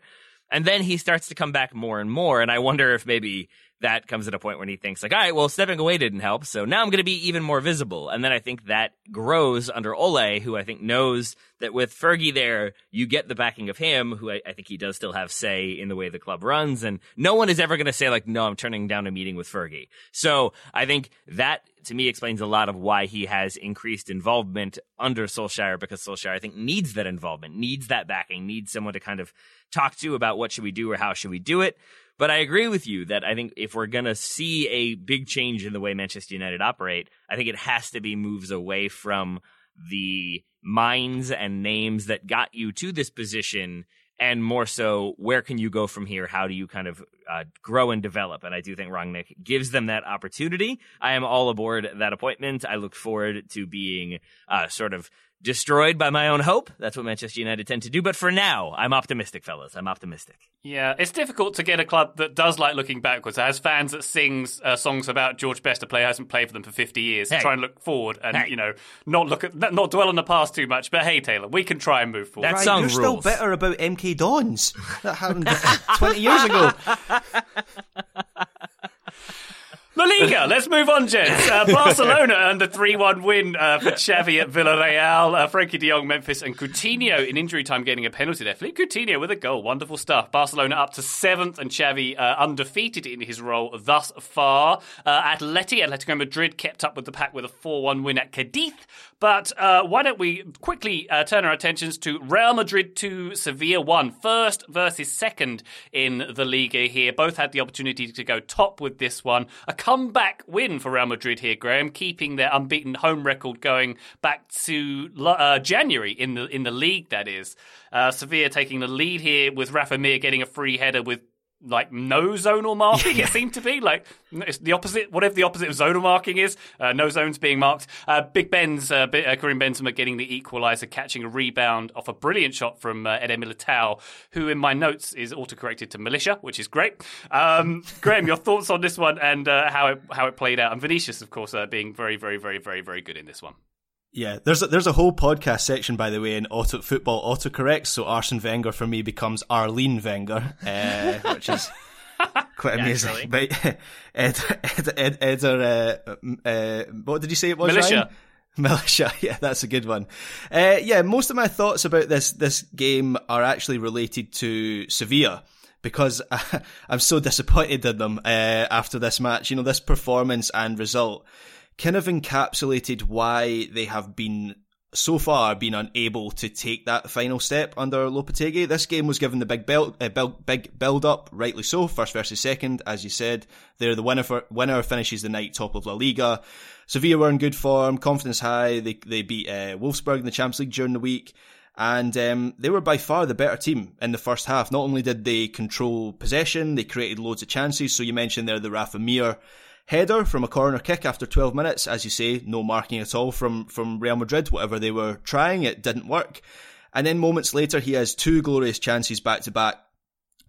And then he starts to come back more and more, and I wonder if maybe that comes at a point when he thinks like, all right, well, stepping away didn't help, so now I'm going to be even more visible. And then I think that grows under Ole, who I think knows that with Fergie there, you get the backing of him, who I, I think he does still have say in the way the club runs, and no one is ever going to say like, no, I'm turning down a meeting with Fergie. So I think that to me explains a lot of why he has increased involvement under Solskjaer because Solskjaer I think needs that involvement, needs that backing, needs someone to kind of talk to about what should we do or how should we do it. But I agree with you that I think if we're going to see a big change in the way Manchester United operate, I think it has to be moves away from the minds and names that got you to this position and more so where can you go from here? How do you kind of uh, grow and develop? And i do think rangnick gives them that opportunity. I am all aboard that appointment. I look forward to being uh, sort of destroyed by my own hope. That's what Manchester United tend to do. But for now, I'm optimistic, fellas. I'm optimistic. Yeah, it's difficult to get a club that does like looking backwards, has fans that sings uh, songs about George Best, a player hasn't played for them for 50 years, Hey. to try and look forward and, Hey. you know, not look at, not dwell on the past too much. But hey, Taylor, we can try and move forward. That Right, song you're still rules. bitter about MK Dons. That happened 20 years ago. La Liga, let's move on, gents. Uh, Barcelona earned the 3 1 win uh, for Xavi at Villarreal. Uh, Frenkie de Jong, Memphis, and Coutinho in injury time getting a penalty there. Philippe Coutinho with a goal. Wonderful stuff. Barcelona up to seventh, and Xavi uh, undefeated in his role thus far. Uh, Atleti, Atletico Madrid kept up with the pack with a 4 1 win at Cadiz. But uh, why don't we quickly uh, turn our attentions to Real Madrid 2, Sevilla 1. First versus second in the Liga here. Both had the opportunity to go top with this one. A comeback win for Real Madrid here, Graham, keeping their unbeaten home record going back to uh, January in the in the league. That is, uh, Sevilla taking the lead here with Rafa Mir getting a free header with like no zonal marking. It seemed to be like it's the opposite. Whatever the opposite of zonal marking is, uh, no zones being marked. Uh, Big Ben's uh, Bi- uh, Karim Benzema getting the equaliser, catching a rebound off a brilliant shot from uh, Eder Militao, who in my notes is autocorrected to militia, which is great. Um, Graham, your thoughts on this one and uh, how it how it played out, and Vinicius, of course, uh, being very, very, very, very, very good in this one. Yeah, there's a, there's a whole podcast section, by the way, in auto football autocorrect. So Arsene Wenger for me becomes Arlene Wenger, uh, which is quite amazing. But Ed, Ed, Ed, Ed are, uh, uh, what did you say it was? Militia. Ryan? Militia, yeah, that's a good one. Uh, yeah, most of my thoughts about this this game are actually related to Sevilla because I'm so disappointed in them uh, after this match. You know, this performance and result kind of encapsulated why they have been so far been unable to take that final step under Lopetegui. This game was given the big build, uh, build, big build up, rightly so. First versus second, as you said, they're the winner. For, winner finishes the night top of La Liga. Sevilla were in good form, confidence high. They they beat uh, Wolfsburg in the Champions League during the week. And um, they were by far the better team in the first half. Not only did they control possession, they created loads of chances. So you mentioned there the Rafa Mir header from a corner kick after 12 minutes. As you say, no marking at all from, from Real Madrid. Whatever they were trying, it didn't work. And then moments later, he has two glorious chances back to back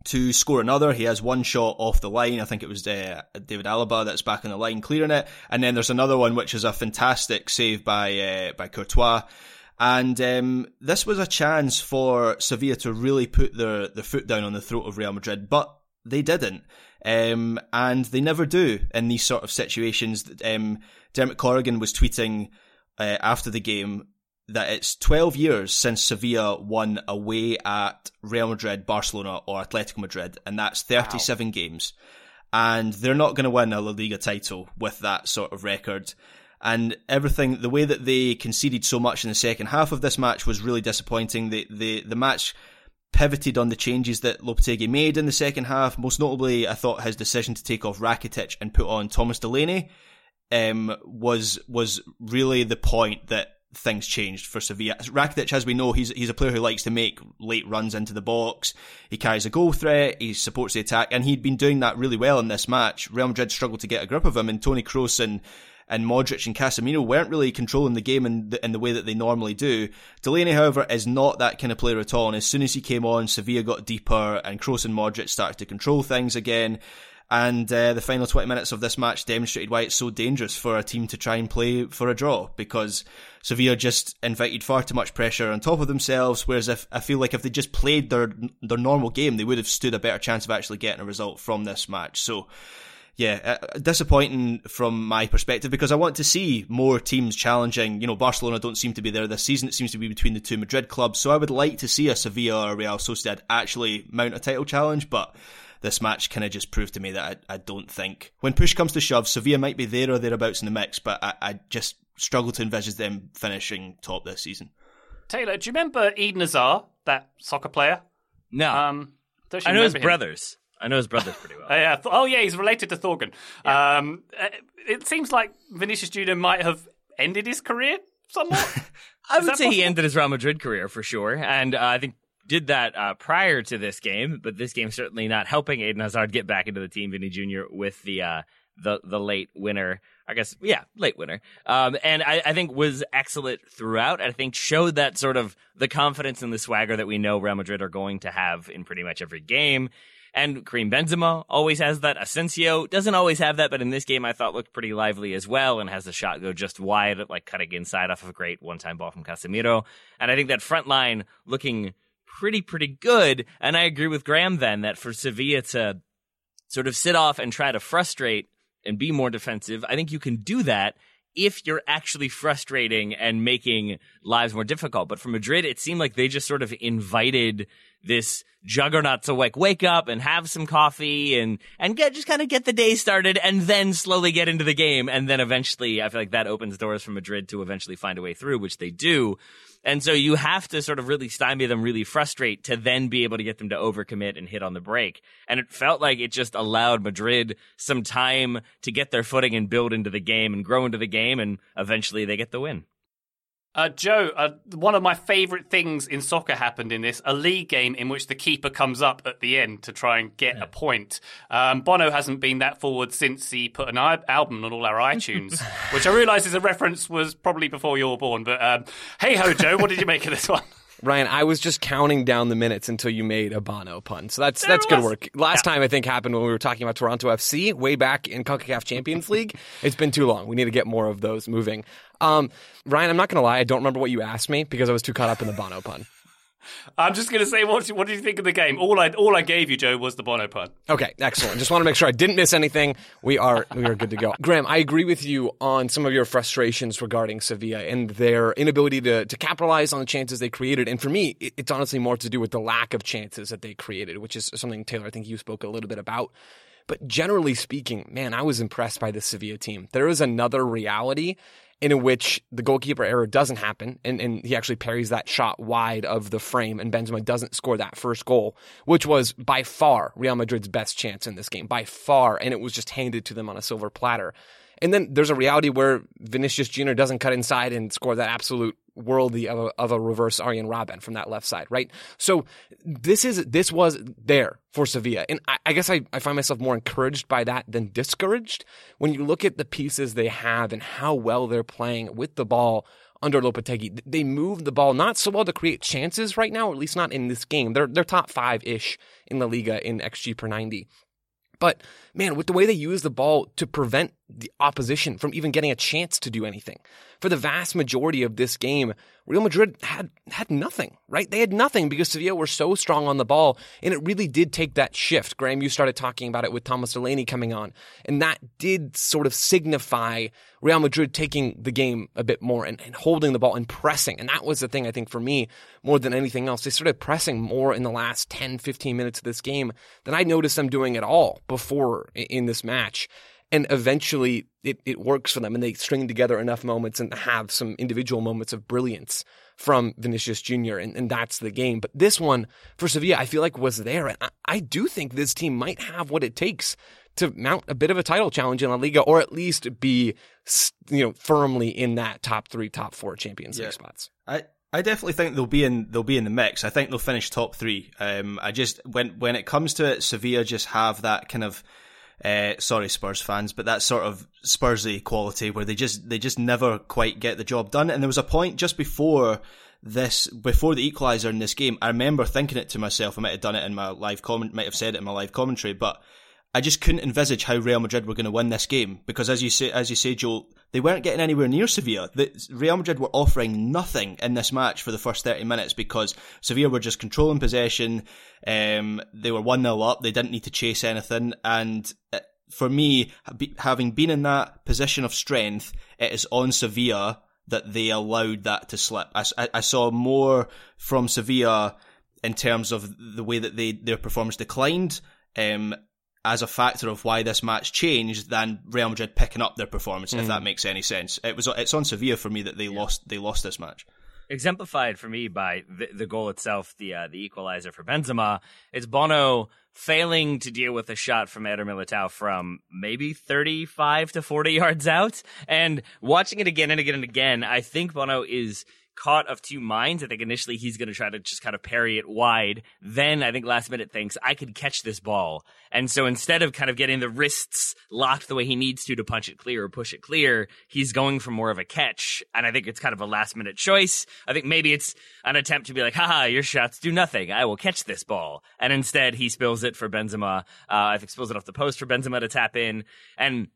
to score another. He has one shot off the line. I think it was uh, David Alaba that's back on the line clearing it. And then there's another one which is a fantastic save by uh, by Courtois. And um, this was a chance for Sevilla to really put their, their foot down on the throat of Real Madrid, but they didn't. Um, and they never do in these sort of situations. Um, Dermot Corrigan was tweeting uh, after the game that it's 12 years since Sevilla won away at Real Madrid, Barcelona, or Atletico Madrid, and that's 37 games. And they're not going to win a La Liga title with that sort of record. And everything, the way that they conceded so much in the second half of this match was really disappointing. The the the match pivoted on the changes that Lopetegui made in the second half. Most notably, I thought his decision to take off Rakitic and put on Thomas Delaney um, was was really the point that things changed for Sevilla. Rakitic, as we know, he's he's a player who likes to make late runs into the box. He carries a goal threat. He supports the attack, and he'd been doing that really well in this match. Real Madrid struggled to get a grip of him, and Tony Kroos and and Modric and Casemiro weren't really controlling the game in the, in the way that they normally do. Delaney, however, is not that kind of player at all. And as soon as he came on, Sevilla got deeper, and Kroos and Modric started to control things again. And uh, the final 20 minutes of this match demonstrated why it's so dangerous for a team to try and play for a draw because Sevilla just invited far too much pressure on top of themselves. Whereas if I feel like if they just played their their normal game, they would have stood a better chance of actually getting a result from this match. So yeah, uh, disappointing from my perspective because I want to see more teams challenging. You know, Barcelona don't seem to be there this season. It seems to be between the two Madrid clubs. So I would like to see a Sevilla or Real Sociedad actually mount a title challenge, but this match kind of just proved to me that I, I, don't think when push comes to shove, Sevilla might be there or thereabouts in the mix, but I, I just struggle to envisage them finishing top this season. Taylor, do you remember Eden Hazard, that soccer player? No, Um, I know his remember him? brothers. I know his brothers pretty well. Yeah. Oh, yeah. He's related to Thorgan. Um, uh, it seems like Vinicius Junior might have ended his career somewhat. I would say he ended his Real Madrid career for sure, and uh, I think did that uh, prior to this game. But this game certainly not helping Eden Hazard get back into the team. Vinny Jr. with the uh, the the late winner. I guess, yeah, late winner. Um, and I, I, think was excellent throughout. I think showed that sort of the confidence and the swagger that we know Real Madrid are going to have in pretty much every game. And Karim Benzema always has that. Asensio doesn't always have that, but in this game I thought looked pretty lively as well and has the shot go just wide, like cutting inside off of a great one-time ball from Casemiro. And I think that front line looking pretty, pretty good. And I agree with Graham then that for Sevilla to sort of sit off and try to frustrate and be more defensive. I think you can do that if you're actually frustrating and making lives more difficult. But for Madrid, it seemed like they just sort of invited this juggernaut to like wake up and have some coffee and and get just kind of get the day started and then slowly get into the game and then eventually I feel like that opens doors for Madrid to eventually find a way through, which they do. And so you have to sort of really stymie them, really frustrate to then be able to get them to overcommit and hit on the break. And it felt like it just allowed Madrid some time to get their footing and build into the game and grow into the game. And eventually they get the win. Uh, Joe, uh, one of my favourite things in soccer happened in this a league game in which the keeper comes up at the end to try and get yeah. a point. Um, Bono hasn't been that forward since he put an album on all our iTunes, which I realise is a reference was probably before you were born. But um, hey ho, Joe, what did you make of this one? Ryan, I was just counting down the minutes until you made a Bono pun. So that's that's good work. Last yeah. time I think happened when we were talking about Toronto FC way back in CONCACAF Champions League. It's been too long. We need to get more of those moving. Um, Ryan, I'm not going to lie. I don't remember what you asked me because I was too caught up in the Bono pun. I'm just going to say, what, what did you think of the game? All I all I gave you, Joe, was the Bono pun. Okay, excellent. Just want to make sure I didn't miss anything. We are we are good to go. Graham, I agree with you on some of your frustrations regarding Sevilla and their inability to to capitalize on the chances they created. And for me, it's honestly more to do with the lack of chances that they created, which is something Taylor, I think you spoke a little bit about. But generally speaking, man, I was impressed by the Sevilla team. There is another reality in which the goalkeeper error doesn't happen and, and he actually parries that shot wide of the frame and Benzema doesn't score that first goal, which was by far Real Madrid's best chance in this game, by far. And it was just handed to them on a silver platter. And then there's a reality where Vinicius Jr. doesn't cut inside and score that absolute worldy of a, of a reverse Arjen Robben from that left side, right? So this is this was there for Sevilla, and I, I guess I, I find myself more encouraged by that than discouraged when you look at the pieces they have and how well they're playing with the ball under Lopetegui. They move the ball not so well to create chances right now, or at least not in this game. They're they're top five ish in La Liga in xG per ninety. But man, with the way they use the ball to prevent the opposition from even getting a chance to do anything. For the vast majority of this game, Real Madrid had had nothing, right? They had nothing because Sevilla were so strong on the ball, and it really did take that shift. Graham, you started talking about it with Thomas Delaney coming on, and that did sort of signify Real Madrid taking the game a bit more and, and holding the ball and pressing. And that was the thing I think for me more than anything else. They started pressing more in the last 10, 15 minutes of this game than I noticed them doing at all before in this match and eventually it, it works for them and they string together enough moments and have some individual moments of brilliance from Vinicius Jr. And, and that's the game. But this one for Sevilla, I feel like was there. And I, I do think this team might have what it takes to mount a bit of a title challenge in La Liga or at least be, you know, firmly in that top three, top four Champions League spots. I, I definitely think they'll be in they'll be in the mix. I think they'll finish top three. Um, I just when when it comes to it, Sevilla just have that kind of uh, sorry, Spurs fans, but that sort of Spursy quality where they just they just never quite get the job done. And there was a point just before this, before the equaliser in this game. I remember thinking it to myself. I might have done it in my live comment, might have said it in my live commentary, but I just couldn't envisage how Real Madrid were going to win this game because, as you say, as you say, Joel, they weren't getting anywhere near Sevilla. The, Real Madrid were offering nothing in this match for the first thirty minutes because Sevilla were just controlling possession. Um, they were one 0 up. They didn't need to chase anything, and uh, for me, having been in that position of strength, it is on Sevilla that they allowed that to slip. I, I saw more from Sevilla in terms of the way that they their performance declined. Um, as a factor of why this match changed than Real Madrid picking up their performance, mm. if that makes any sense. It was it's on Sevilla for me that they yeah. lost they lost this match. Exemplified for me by the, the goal itself, the uh, the equalizer for Benzema. It's Bono failing to deal with a shot from Eder Militao from maybe 35 to 40 yards out. And watching it again and again and again, I think Bono is caught of two minds. I think initially he's going to try to just kind of parry it wide. Then I think last minute thinks I could catch this ball. And so instead of kind of getting the wrists locked the way he needs to to punch it clear or push it clear, he's going for more of a catch. And I think it's kind of a last minute choice. I think maybe it's an attempt to be like, haha, your shots do nothing. I will catch this ball. And instead he spills it for Benzema. Uh, I think spills it off the post for Benzema to tap in. And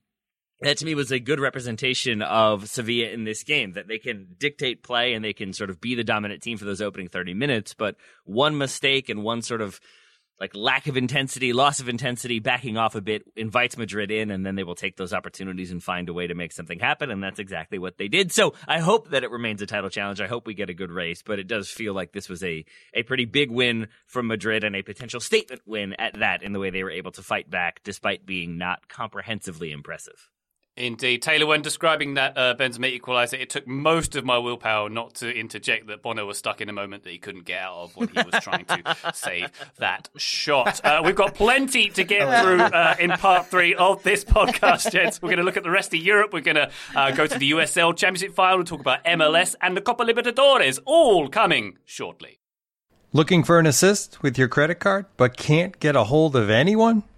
that to me was a good representation of Sevilla in this game that they can dictate play and they can sort of be the dominant team for those opening 30 minutes. But one mistake and one sort of like lack of intensity, loss of intensity, backing off a bit invites Madrid in, and then they will take those opportunities and find a way to make something happen. And that's exactly what they did. So I hope that it remains a title challenge. I hope we get a good race, but it does feel like this was a, a pretty big win from Madrid and a potential statement win at that in the way they were able to fight back despite being not comprehensively impressive. Indeed. Taylor, when describing that uh, Benzema equaliser, it took most of my willpower not to interject that Bono was stuck in a moment that he couldn't get out of when he was trying to save that shot. Uh, we've got plenty to get through uh, in part three of this podcast, gents. We're going to look at the rest of Europe. We're going to uh, go to the USL Championship final, we'll talk about MLS and the Copa Libertadores, all coming shortly. Looking for an assist with your credit card, but can't get a hold of anyone?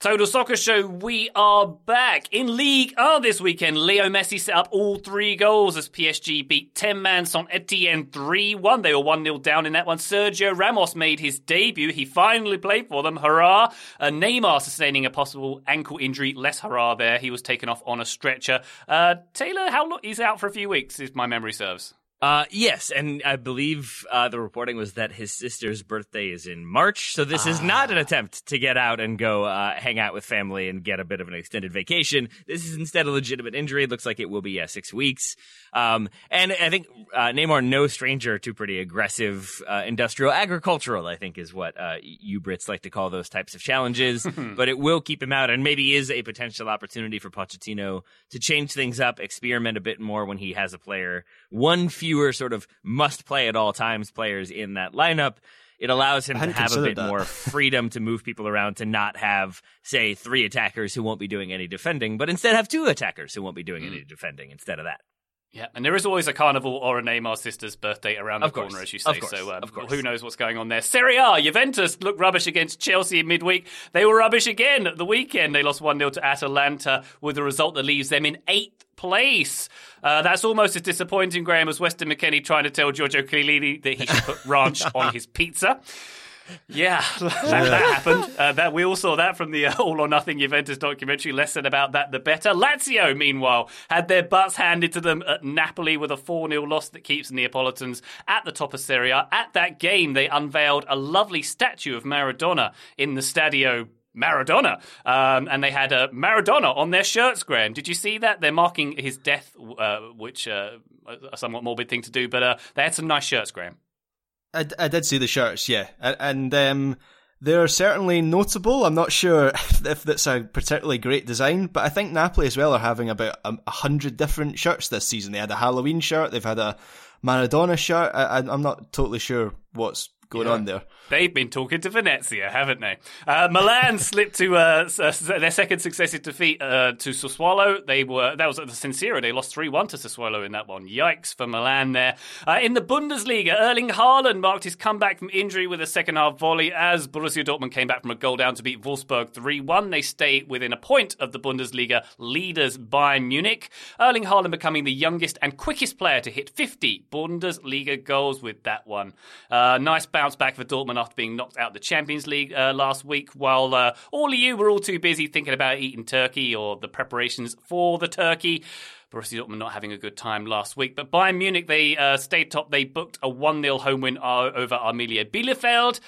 Total Soccer Show, we are back. In League R this weekend, Leo Messi set up all three goals as PSG beat 10 man Saint Etienne 3 1. They were 1 0 down in that one. Sergio Ramos made his debut. He finally played for them. Hurrah. Uh, Neymar sustaining a possible ankle injury. Less hurrah there. He was taken off on a stretcher. Uh, Taylor, how long? He's out for a few weeks, if my memory serves. Uh, yes, and I believe uh, the reporting was that his sister's birthday is in March, so this is not an attempt to get out and go uh, hang out with family and get a bit of an extended vacation. This is instead a legitimate injury. It looks like it will be yeah, six weeks. Um, and I think uh, Neymar, no stranger to pretty aggressive uh, industrial agricultural, I think is what uh, you Brits like to call those types of challenges. but it will keep him out and maybe is a potential opportunity for Pochettino to change things up, experiment a bit more when he has a player. One fewer sort of must play at all times players in that lineup it allows him to have a bit that. more freedom to move people around to not have, say, three attackers who won't be doing any defending, but instead have two attackers who won't be doing Mm. any defending instead of that. Yeah, and there is always a carnival or a Neymar sister's birthday around the course, corner, as you say. of course, so, um, of course. who knows what's going on there? Serie A, Juventus looked rubbish against Chelsea in midweek. They were rubbish again at the weekend. They lost 1 0 to Atalanta with a result that leaves them in eighth place. Uh, that's almost as disappointing, Graham, as Weston McKennie trying to tell Giorgio Chiellini that he should put ranch on his pizza. Yeah, that, that happened. Uh, that we all saw that from the uh, All or Nothing Juventus documentary. Less said about that, the better. Lazio, meanwhile, had their butts handed to them at Napoli with a 4 0 loss that keeps Neapolitans at the top of Serie A. At that game, they unveiled a lovely statue of Maradona in the Stadio. Maradona, um, and they had a Maradona on their shirts. Graham, did you see that? They're marking his death, uh, which uh, a somewhat morbid thing to do, but uh, they had some nice shirts, Graham. I, I did see the shirts, yeah, and um, they're certainly notable. I'm not sure if, that's a particularly great design, but I think Napoli as well are having about a, hundred different shirts this season. They had a Halloween shirt, they've had a Maradona shirt. I, I'm not totally sure what's going on there. They've been talking to Venezia, haven't they? Uh, Milan slipped to uh, their second successive defeat uh, to Sassuolo. They were that was at the San Siro. They lost three one to Sassuolo in that one. Yikes for Milan there. Uh, in the Bundesliga, Erling Haaland marked his comeback from injury with a second half volley as Borussia Dortmund came back from a goal down to beat Wolfsburg three one. They stay within a point of the Bundesliga leaders Bayern Munich. Erling Haaland becoming the youngest and quickest player to hit 50 Bundesliga goals with that one. Uh, nice bounce back for Dortmund after being knocked out of the Champions League uh, last week, while uh, all of you were all too busy thinking about eating turkey or the preparations for the turkey. Borussia Dortmund not having a good time last week. But Bayern Munich, they uh, stayed top. They booked a 1 0 home win uh, over Arminia Bielefeld.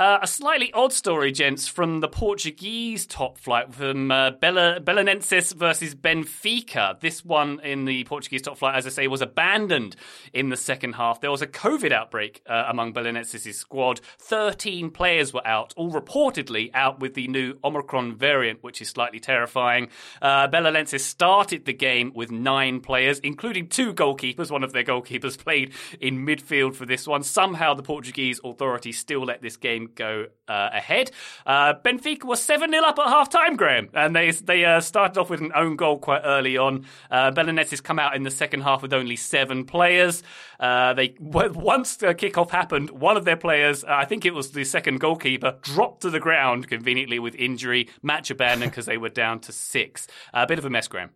Uh, a slightly odd story, gents, from the Portuguese top flight from uh, Belenenses versus Benfica. This one in the Portuguese top flight, as I say, was abandoned in the second half. There was a COVID outbreak uh, among Belenenses' squad. 13 players were out, all reportedly out with the new Omicron variant, which is slightly terrifying. Uh, Belenenses started the game with nine players, including two goalkeepers. One of their goalkeepers played in midfield for this one. Somehow the Portuguese authorities still let this game go uh, ahead. Uh, Benfica was 7 0 up at half time, Graham, and they they uh, started off with an own goal quite early on. Uh, has come out in the second half with only seven players. Uh, they Once the kickoff happened, one of their players, uh, I think it was the second goalkeeper, dropped to the ground conveniently with injury, match abandoned because they were down to six. A bit of a mess, Graham.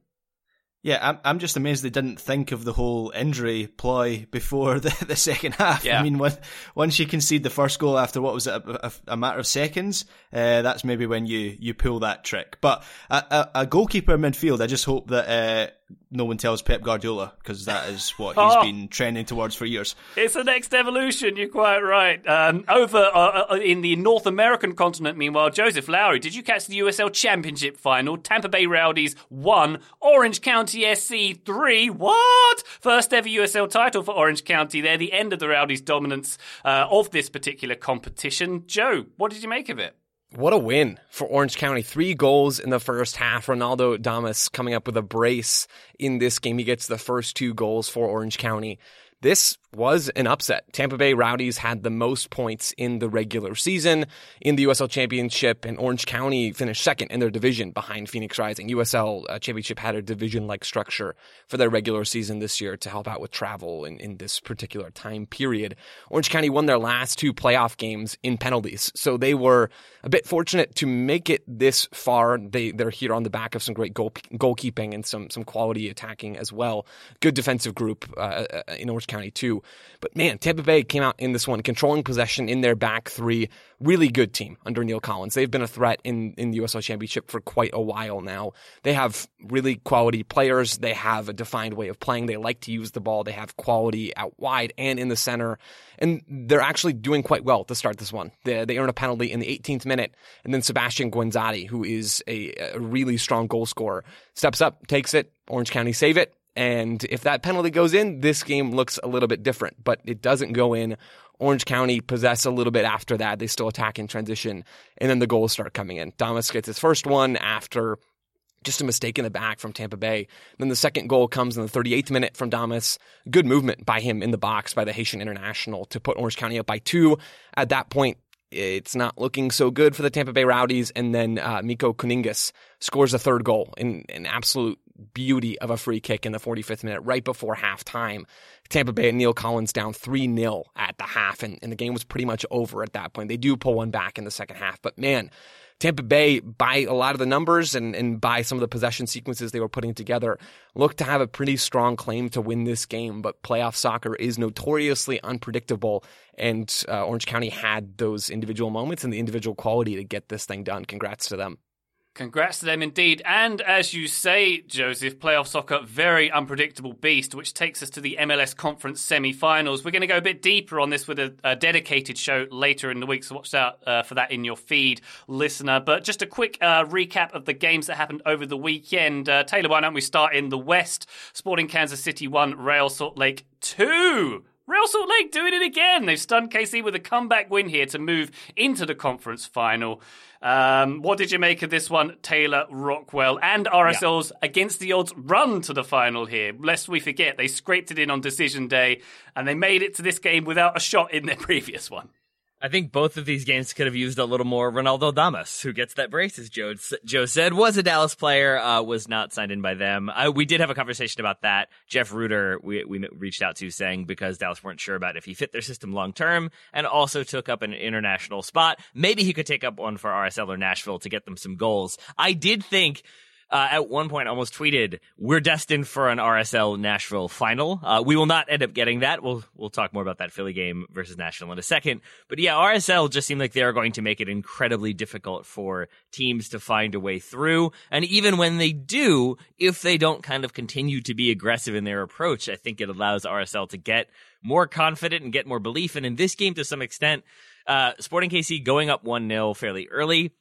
Yeah, I'm I'm just amazed they didn't think of the whole injury ploy before the, the second half. Yeah. I mean, when, once you concede the first goal after what was it, a, a, a matter of seconds, uh, that's maybe when you, you pull that trick. But a, a, a goalkeeper midfield, I just hope that uh, no one tells Pep Guardiola because that is what he's oh, been trending towards for years. It's the next evolution. You're quite right. Um, over uh, uh, in the North American continent, meanwhile, Joseph Lowery, did you catch the USL Championship final? Tampa Bay Rowdies won. Orange County SC three. What? First ever USL title for Orange County. They're the end of the Rowdies' dominance uh, of this particular competition. Joe, what did you make of it? What a win for Orange County. Three goals in the first half. Ronaldo Damus coming up with a brace in this game. He gets the first two goals for Orange County. This was an upset. Tampa Bay Rowdies had the most points in the regular season in the USL Championship, and Orange County finished second in their division behind Phoenix Rising. USL uh, Championship had a division like structure for their regular season this year to help out with travel in, in this particular time period. Orange County won their last two playoff games in penalties, so they were a bit fortunate to make it this far. They, they're here on the back of some great goal, goalkeeping and some, some quality attacking as well. Good defensive group uh, uh in Orange County, too. But man, Tampa Bay came out in this one, controlling possession in their back three. Really good team under Neil Collins. They've been a threat in, in the USL Championship for quite a while now. They have really quality players. They have a defined way of playing. They like to use the ball. They have quality out wide and in the center. And they're actually doing quite well to start this one. They, they earn a penalty in the 18th minute. And then Sebastian Guenzatti, who is a, a really strong goal scorer, steps up, takes it. Orange County save it and if that penalty goes in, this game looks a little bit different, but it doesn't go in. Orange County possess a little bit after that. They still attack in transition, and then the goals start coming in. Damus gets his first one after just a mistake in the back from Tampa Bay. Then the second goal comes in the 38th minute from Damus. Good movement by him in the box by the Haitian international to put Orange County up by two. At that point, it's not looking so good for the Tampa Bay Rowdies. And then uh, Mikko Kuningas scores a third goal in an absolute beauty of a free kick in the 45th minute, right before halftime. Tampa Bay and Neil Collins down 3 0 at the half, and, and the game was pretty much over at that point. They do pull one back in the second half, but man, Tampa Bay, by a lot of the numbers and, and by some of the possession sequences they were putting together, looked to have a pretty strong claim to win this game. But playoff soccer is notoriously unpredictable, and uh, Orange County had those individual moments and the individual quality to get this thing done. Congrats to them. Congrats to them indeed. And as you say, Joseph, playoff soccer, very unpredictable beast, which takes us to the MLS conference semi finals. We're going to go a bit deeper on this with a, a dedicated show later in the week, so watch out uh, for that in your feed, listener. But just a quick uh, recap of the games that happened over the weekend. Uh, Taylor, why don't we start in the West? Sporting Kansas City 1, Real Salt Lake 2. Real Salt Lake doing it again. They've stunned KC with a comeback win here to move into the conference final. Um, what did you make of this one, Taylor Rockwell and RSL's yeah. against the odds run to the final here? Lest we forget, they scraped it in on decision day and they made it to this game without a shot in their previous one. I think both of these games could have used a little more Ronaldo Damus, who gets that brace, as Joe, Joe said, was a Dallas player, uh, was not signed in by them. Uh, we did have a conversation about that. Jeff Rueter, we, we reached out to saying because Dallas weren't sure about if he fit their system long term and also took up an international spot. Maybe he could take up one for RSL or Nashville to get them some goals. I did think uh, at one point almost tweeted, "We're destined for an RSL Nashville final." Uh, we will not end up getting that. We'll we'll talk more about that Philly game versus Nashville in a second. But yeah, RSL just seemed like they are going to make it incredibly difficult for teams to find a way through. And even when they do, if they don't kind of continue to be aggressive in their approach, I think it allows RSL to get more confident and get more belief. And in this game, to some extent, uh, Sporting KC going up one 0 fairly early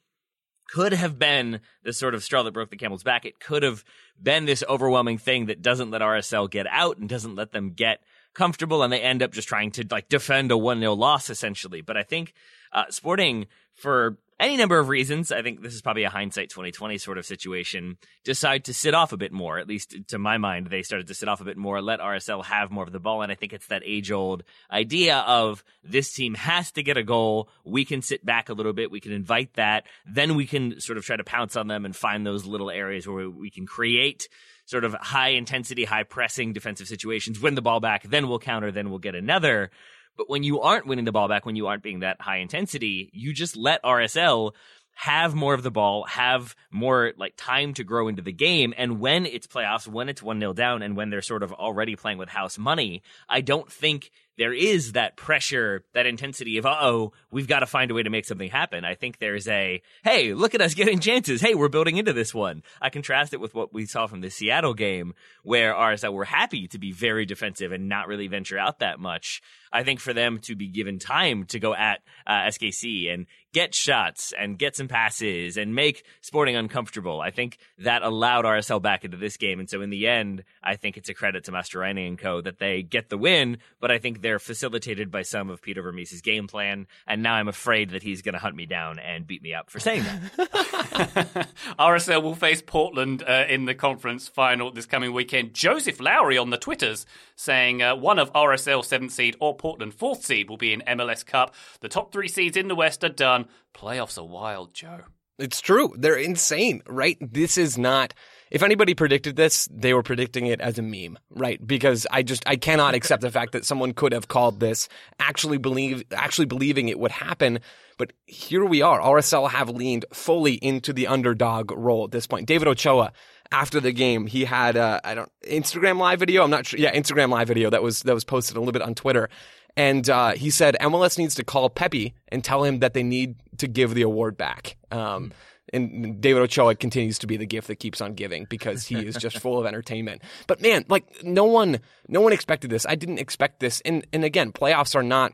could have been the sort of straw that broke the camel's back. It could have been this overwhelming thing that doesn't let RSL get out and doesn't let them get comfortable, and they end up just trying to like defend a one 0 loss essentially. But I think uh, Sporting for any number of reasons, I think this is probably a hindsight 2020 sort of situation, decide to sit off a bit more. At least to my mind, they started to sit off a bit more, let RSL have more of the ball. And I think it's that age old idea of this team has to get a goal. We can sit back a little bit. We can invite that. Then we can sort of try to pounce on them and find those little areas where we can create sort of high intensity, high pressing defensive situations, win the ball back, then we'll counter, then we'll get another. But when you aren't winning the ball back, when you aren't being that high intensity, you just let RSL have more of the ball, have more like time to grow into the game. And when it's playoffs, when it's 1 0 down, and when they're sort of already playing with house money, I don't think there is that pressure, that intensity of, uh oh, we've got to find a way to make something happen. I think there's a, hey, look at us getting chances. Hey, we're building into this one. I contrast it with what we saw from the Seattle game, where RSL were happy to be very defensive and not really venture out that much. I think for them to be given time to go at uh, SKC and get shots and get some passes and make Sporting uncomfortable, I think that allowed RSL back into this game. And so in the end, I think it's a credit to Mastroeni and co that they get the win, but I think they're facilitated by some of Peter Vermes' game plan. And now I'm afraid that he's going to hunt me down and beat me up for saying that. RSL will face Portland uh, in the conference final this coming weekend. Joseph Lowery on the Twitters saying uh, one of RSL seventh seed or Portland fourth seed will be in MLS Cup. The top three seeds in the West are done. Playoffs are wild, Joe. It's true. They're insane, right? This is not if anybody predicted this, they were predicting it as a meme, right? Because I just I cannot accept the fact that someone could have called this actually believe actually believing it would happen. But here we are. RSL have leaned fully into the underdog role at this point. David Ochoa after the game, he had a, I don't Instagram live video. I'm not sure. Yeah, Instagram live video that was that was posted a little bit on Twitter, and uh, he said MLS needs to call Pepi and tell him that they need to give the award back. Um, and David Ochoa continues to be the gift that keeps on giving because he is just full of entertainment. But man, like no one, no one expected this. I didn't expect this. And and again, playoffs are not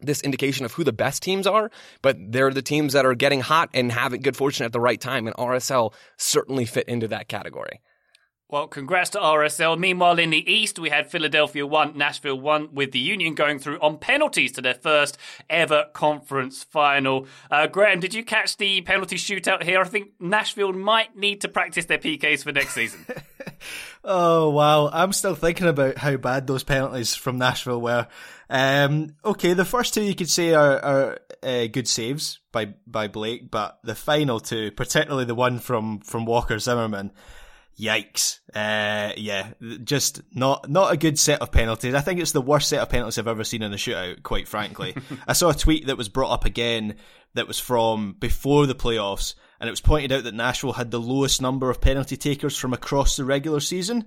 this indication of who the best teams are, but they're the teams that are getting hot and having good fortune at the right time. And RSL certainly fit into that category. Well, congrats to RSL. Meanwhile, in the East, we had Philadelphia 1, Nashville 1, with the Union going through on penalties to their first ever conference final. Uh, Graham, did you catch the penalty shootout here? I think Nashville might need to practice their PKs for next season. oh, wow. I'm still thinking about how bad those penalties from Nashville were. Um, okay, the first two you could say are, are uh, good saves by, by Blake, but the final two, particularly the one from, from Walker Zimmerman, Yikes! Uh, yeah, just not not a good set of penalties. I think it's the worst set of penalties I've ever seen in a shootout. Quite frankly, I saw a tweet that was brought up again that was from before the playoffs, and it was pointed out that Nashville had the lowest number of penalty takers from across the regular season.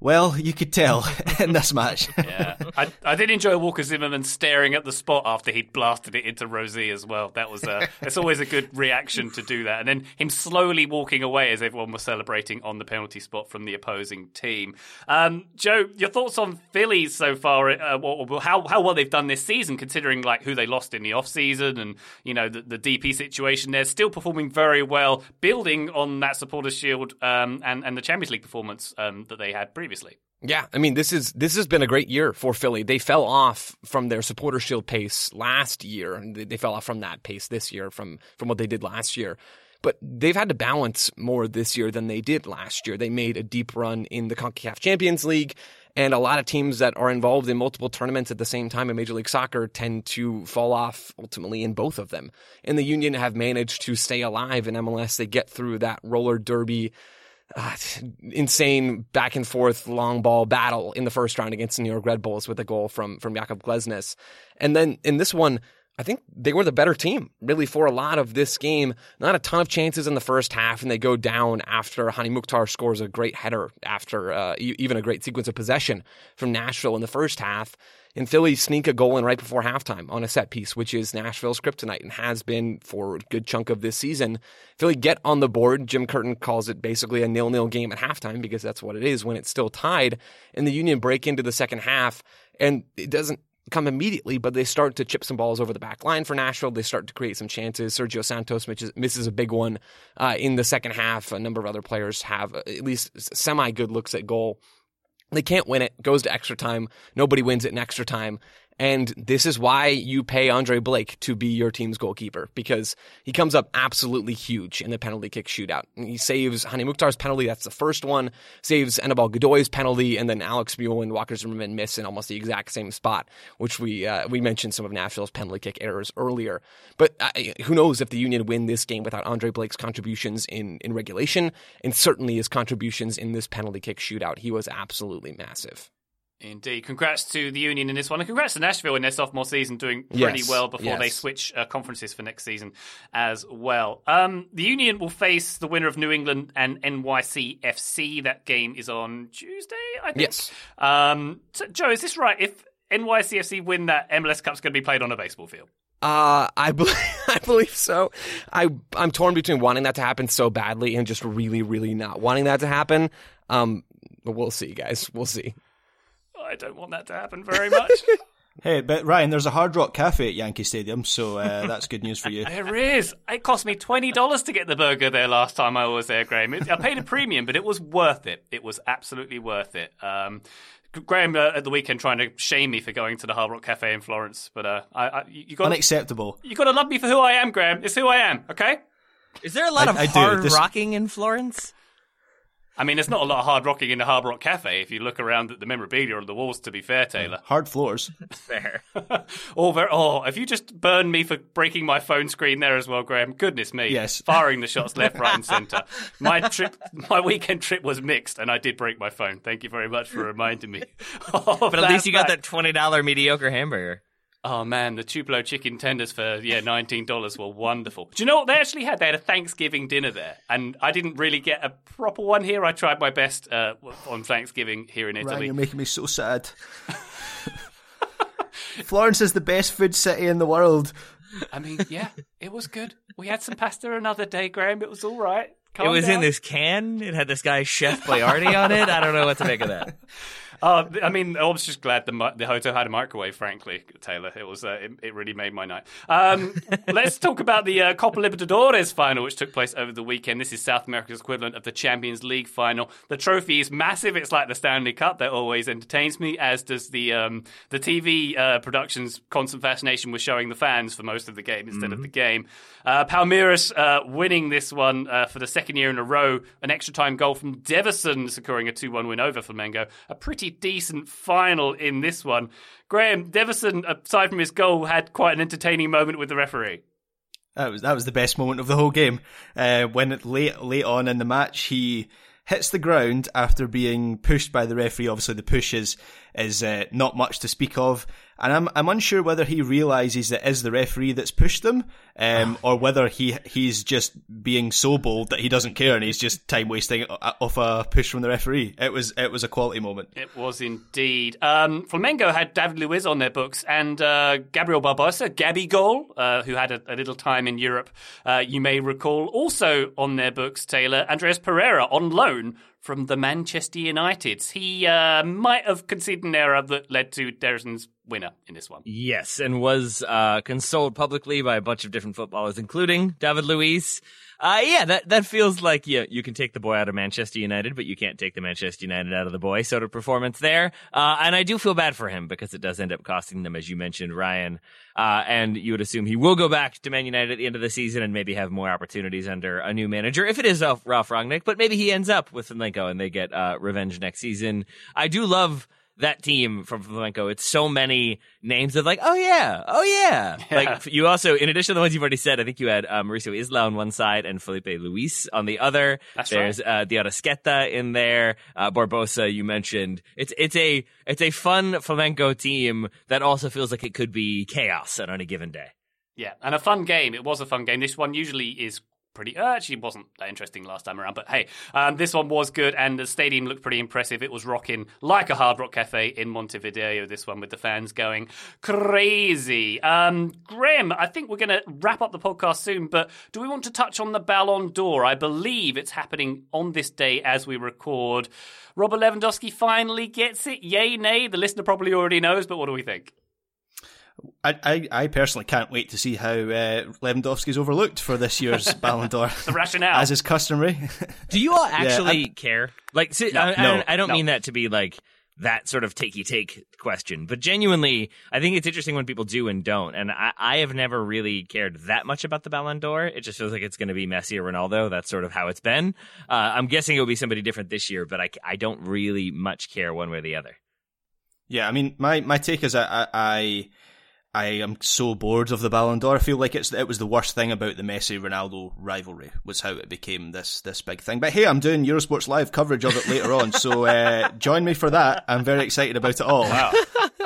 Well, you could tell in this match. yeah, I, I did enjoy Walker Zimmerman staring at the spot after he'd blasted it into Row Z as well. That was a, it's always a good reaction to do that, and then him slowly walking away as everyone was celebrating on the penalty spot from the opposing team. Um, Joe, your thoughts on Phillies so far? Uh, how how well they've done this season, considering like who they lost in the off season and you know the, the DP situation. They're still performing very well, building on that Supporters Shield um, and and the Champions League performance um, that they had previously previously. Yeah, I mean this is this has been a great year for Philly. They fell off from their supporter shield pace last year, and they, they fell off from that pace this year from from what they did last year. But they've had to balance more this year than they did last year. They made a deep run in the CONCACAF Champions League, And a lot of teams that are involved in multiple tournaments at the same time in Major League Soccer tend to fall off ultimately in both of them. And the Union have managed to stay alive in MLS. They get through that roller derby uh, insane back and forth long ball battle in the first round against the New York Red Bulls with a goal from from Jakob Glesnes. And then in this one, I think they were the better team, really, for a lot of this game. Not a ton of chances in the first half, and they go down after Hany Mukhtar scores a great header after uh, even a great sequence of possession from Nashville in the first half. And Philly sneak a goal in right before halftime on a set piece, which is Nashville's kryptonite and has been for a good chunk of this season. Philly get on the board. Jim Curtin calls it basically a nil-nil game at halftime because that's what it is when it's still tied. And the Union break into the second half, and it doesn't come immediately, but they start to chip some balls over the back line for Nashville. They start to create some chances. Sergio Santos misses a big one uh, in the second half. A number of other players have at least semi good looks at goal. They can't win it. Goes to extra time. Nobody wins it in extra time. And this is why you pay Andre Blake to be your team's goalkeeper because he comes up absolutely huge in the penalty kick shootout. He saves Hany Mukhtar's penalty. That's the first one. Saves Anibal Godoy's penalty. And then Alex Muyl and Walker Zimmerman miss in almost the exact same spot, which we, uh, we mentioned some of Nashville's penalty kick errors earlier. But uh, who knows if the Union win this game without Andre Blake's contributions in, in regulation and certainly his contributions in this penalty kick shootout. He was absolutely massive. Indeed. Congrats to the Union in this one, and congrats to Nashville in their sophomore season, doing pretty Yes, well before yes. they switch uh, conferences for next season as well. Um, the Union will face the winner of New England and NYCFC. That game is on Tuesday, I think. Yes. Um, so, Joe, is this right? If NYCFC win that, MLS Cup's going to be played on a baseball field. Uh, I believe, I believe so. I, I'm torn between wanting that to happen so badly and just really, really not wanting that to happen. Um, we'll see, guys. We'll see. I don't want that to happen very much. Hey, but Ryan, there's a Hard Rock Cafe at Yankee Stadium, so uh, that's good news for you. There is. It cost me twenty dollars to get the burger there last time I was there, Graham. It, I paid a premium, but it was worth it. It was absolutely worth it. Um, Graham uh, at the weekend trying to shame me for going to the Hard Rock Cafe in Florence, but uh, I, I, you got Unacceptable. you got to love me for who I am, Graham. It's who I am. Okay. Is there a lot I- of I do. hard This- rocking in Florence? I mean, there's not a lot of hard rocking in the Hard Rock Cafe if you look around at the memorabilia on the walls. To be fair, Taylor. Hard floors. Fair. Oh, very, oh, have you just burned me for breaking my phone screen there as well, Graham? Goodness me. Yes. Firing the shots left, right, and centre. My trip, my weekend trip was mixed, and I did break my phone. Thank you very much for reminding me. But at least you got that twenty dollar mediocre hamburger. Oh man, the Tupelo chicken tenders for yeah nineteen dollars were wonderful. Do you know what they actually had? They had a Thanksgiving dinner there, and I didn't really get a proper one here. I tried my best uh, on Thanksgiving here in Ryan, Italy. you're making me so sad. Florence is the best food city in the world. I mean, yeah, it was good. We had some pasta another day, Graham. It was all right. it was in this can. It had this guy Chef Boyardee on it. I don't know what to make of that. Uh, I mean, I was just glad the the hotel had a microwave. Frankly, Taylor, it was uh, it, it really made my night. Um, let's talk about the uh, Copa Libertadores final, which took place over the weekend. This is South America's equivalent of the Champions League final. The trophy is massive. It's like the Stanley Cup. That always entertains me, as does the um, the TV uh, production's constant fascination with showing the fans for most of the game instead of the game. Uh, Palmeiras uh, winning this one uh, for the second year in a row. An extra time goal from Deyverson securing a 2 1 win over Flamengo. A pretty decent final in this one. Graham, Deyverson, aside from his goal, had quite an entertaining moment with the referee. That was that was the best moment of the whole game. Uh, when late late on in the match, he hits the ground after being pushed by the referee. Obviously, the push is is uh, not much to speak of, and I'm I'm unsure whether he realizes it is the referee that's pushed them, um, or whether he he's just being so bold that he doesn't care and he's just time wasting off a push from the referee. It was it was a quality moment. It was indeed. Um, Flamengo had David Luiz on their books and uh, Gabriel Barbosa, Gabigol, uh, who had a, a little time in Europe, uh, you may recall. Also on their books, Taylor, Andreas Pereira on loan from the Manchester Uniteds. He uh, might have conceded an error that led to Derson's winner in this one. Yes, and was uh, consoled publicly by a bunch of different footballers, including David Luiz. Uh, yeah, that, that feels like yeah, you can take the boy out of Manchester United, but you can't take the Manchester United out of the boy sort of performance there. Uh, and I do feel bad for him because it does end up costing them, as you mentioned, Ryan. Uh, and you would assume he will go back to Man United at the end of the season and maybe have more opportunities under a new manager if it is Ralf Rangnick, but maybe he ends up with Flamengo and they get uh, revenge next season. I do love that team from Flamengo, it's so many names of like, oh yeah, oh yeah. Yeah. Like you also, in addition to the ones you've already said, I think you had uh, Mauricio Isla on one side and Filipe Luís on the other. That's There's uh, de Arrascaeta in there. Uh, Barbosa, you mentioned. It's it's a it's a fun Flamengo team that also feels like it could be chaos on any given day. Yeah, and a fun game. It was a fun game. This one usually is pretty. Uh, wasn't that interesting last time around. But hey, um, this one was good, and the stadium looked pretty impressive. It was rocking like a Hard Rock Cafe in Montevideo. This one with the fans going crazy. Um, Graham, I think we're going to wrap up the podcast soon. But do we want to touch on the Ballon d'Or? I believe it's happening on this day as we record. Robert Lewandowski finally gets it. Yay, nay. The listener probably already knows, but what do we think? I, I, I personally can't wait to see how uh, Lewandowski's overlooked for this year's Ballon d'Or, The rationale. as is customary. Do you all actually care? Like, see, I, I, no, I don't no. mean that to be like that sort of takey take question, but genuinely, I think it's interesting when people do and don't. And I, I have never really cared that much about the Ballon d'Or. It just feels like it's going to be Messi or Ronaldo. That's sort of how it's been. Uh, I'm guessing it will be somebody different this year, but I, I don't really much care one way or the other. Yeah, I mean, my, my take is I, I- I I am so bored of the Ballon d'Or. I feel like it's it was the worst thing about the Messi Ronaldo rivalry was how it became this this big thing. But hey, I'm doing Eurosports live coverage of it later on, so uh, join me for that. I'm very excited about it all. Wow.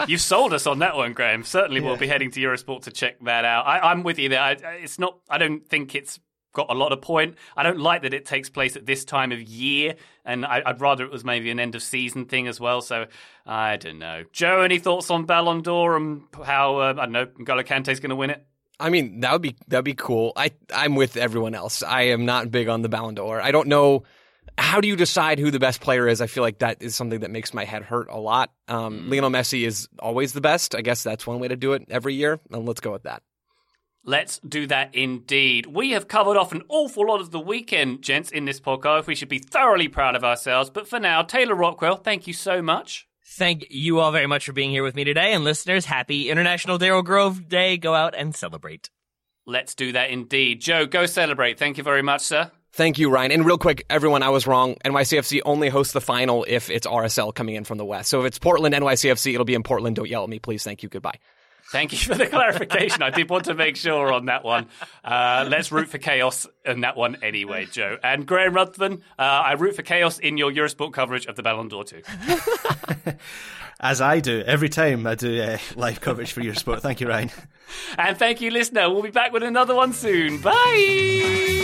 You've sold us on that one, Graham. Certainly we'll be heading to Eurosport to check that out. I, I'm with you there. I, it's not, I don't think it's got a lot of point. I don't like that it takes place at this time of year, and I, I'd rather it was maybe an end of season thing as well. So I don't know. Joe, any thoughts on Ballon d'Or and how, uh, I don't know, N'Golo Kante's going to win it? I mean, that would be that'd be cool. I I'm with everyone else. I am not big on the Ballon d'Or. I don't know how do you decide who the best player is. I feel like that is something that makes my head hurt a lot. Um, Lionel Messi is always the best. I guess that's one way to do it every year, and let's go with that. Let's do that indeed. We have covered off an awful lot of the weekend, gents, in this podcast. We should be thoroughly proud of ourselves. But for now, Taylor Rockwell, thank you so much. Thank you all very much for being here with me today. And listeners, happy International Daryl Grove Day. Go out and celebrate. Let's do that indeed. Joe, go celebrate. Thank you very much, sir. Thank you, Ryan. And real quick, everyone, I was wrong. NYCFC only hosts the final if it's RSL coming in from the West. So if it's Portland NYCFC, it'll be in Portland. Don't yell at me, please. Thank you. Goodbye. Thank you for the clarification. I did want to make sure on that one. Uh, let's root for chaos in that one anyway, Joe. And Graham Ruthven, uh, I root for chaos in your Eurosport coverage of the Ballon d'Or too. As I do every time I do uh, live coverage for Eurosport. Thank you, Ryan. And thank you, listener. We'll be back with another one soon. Bye.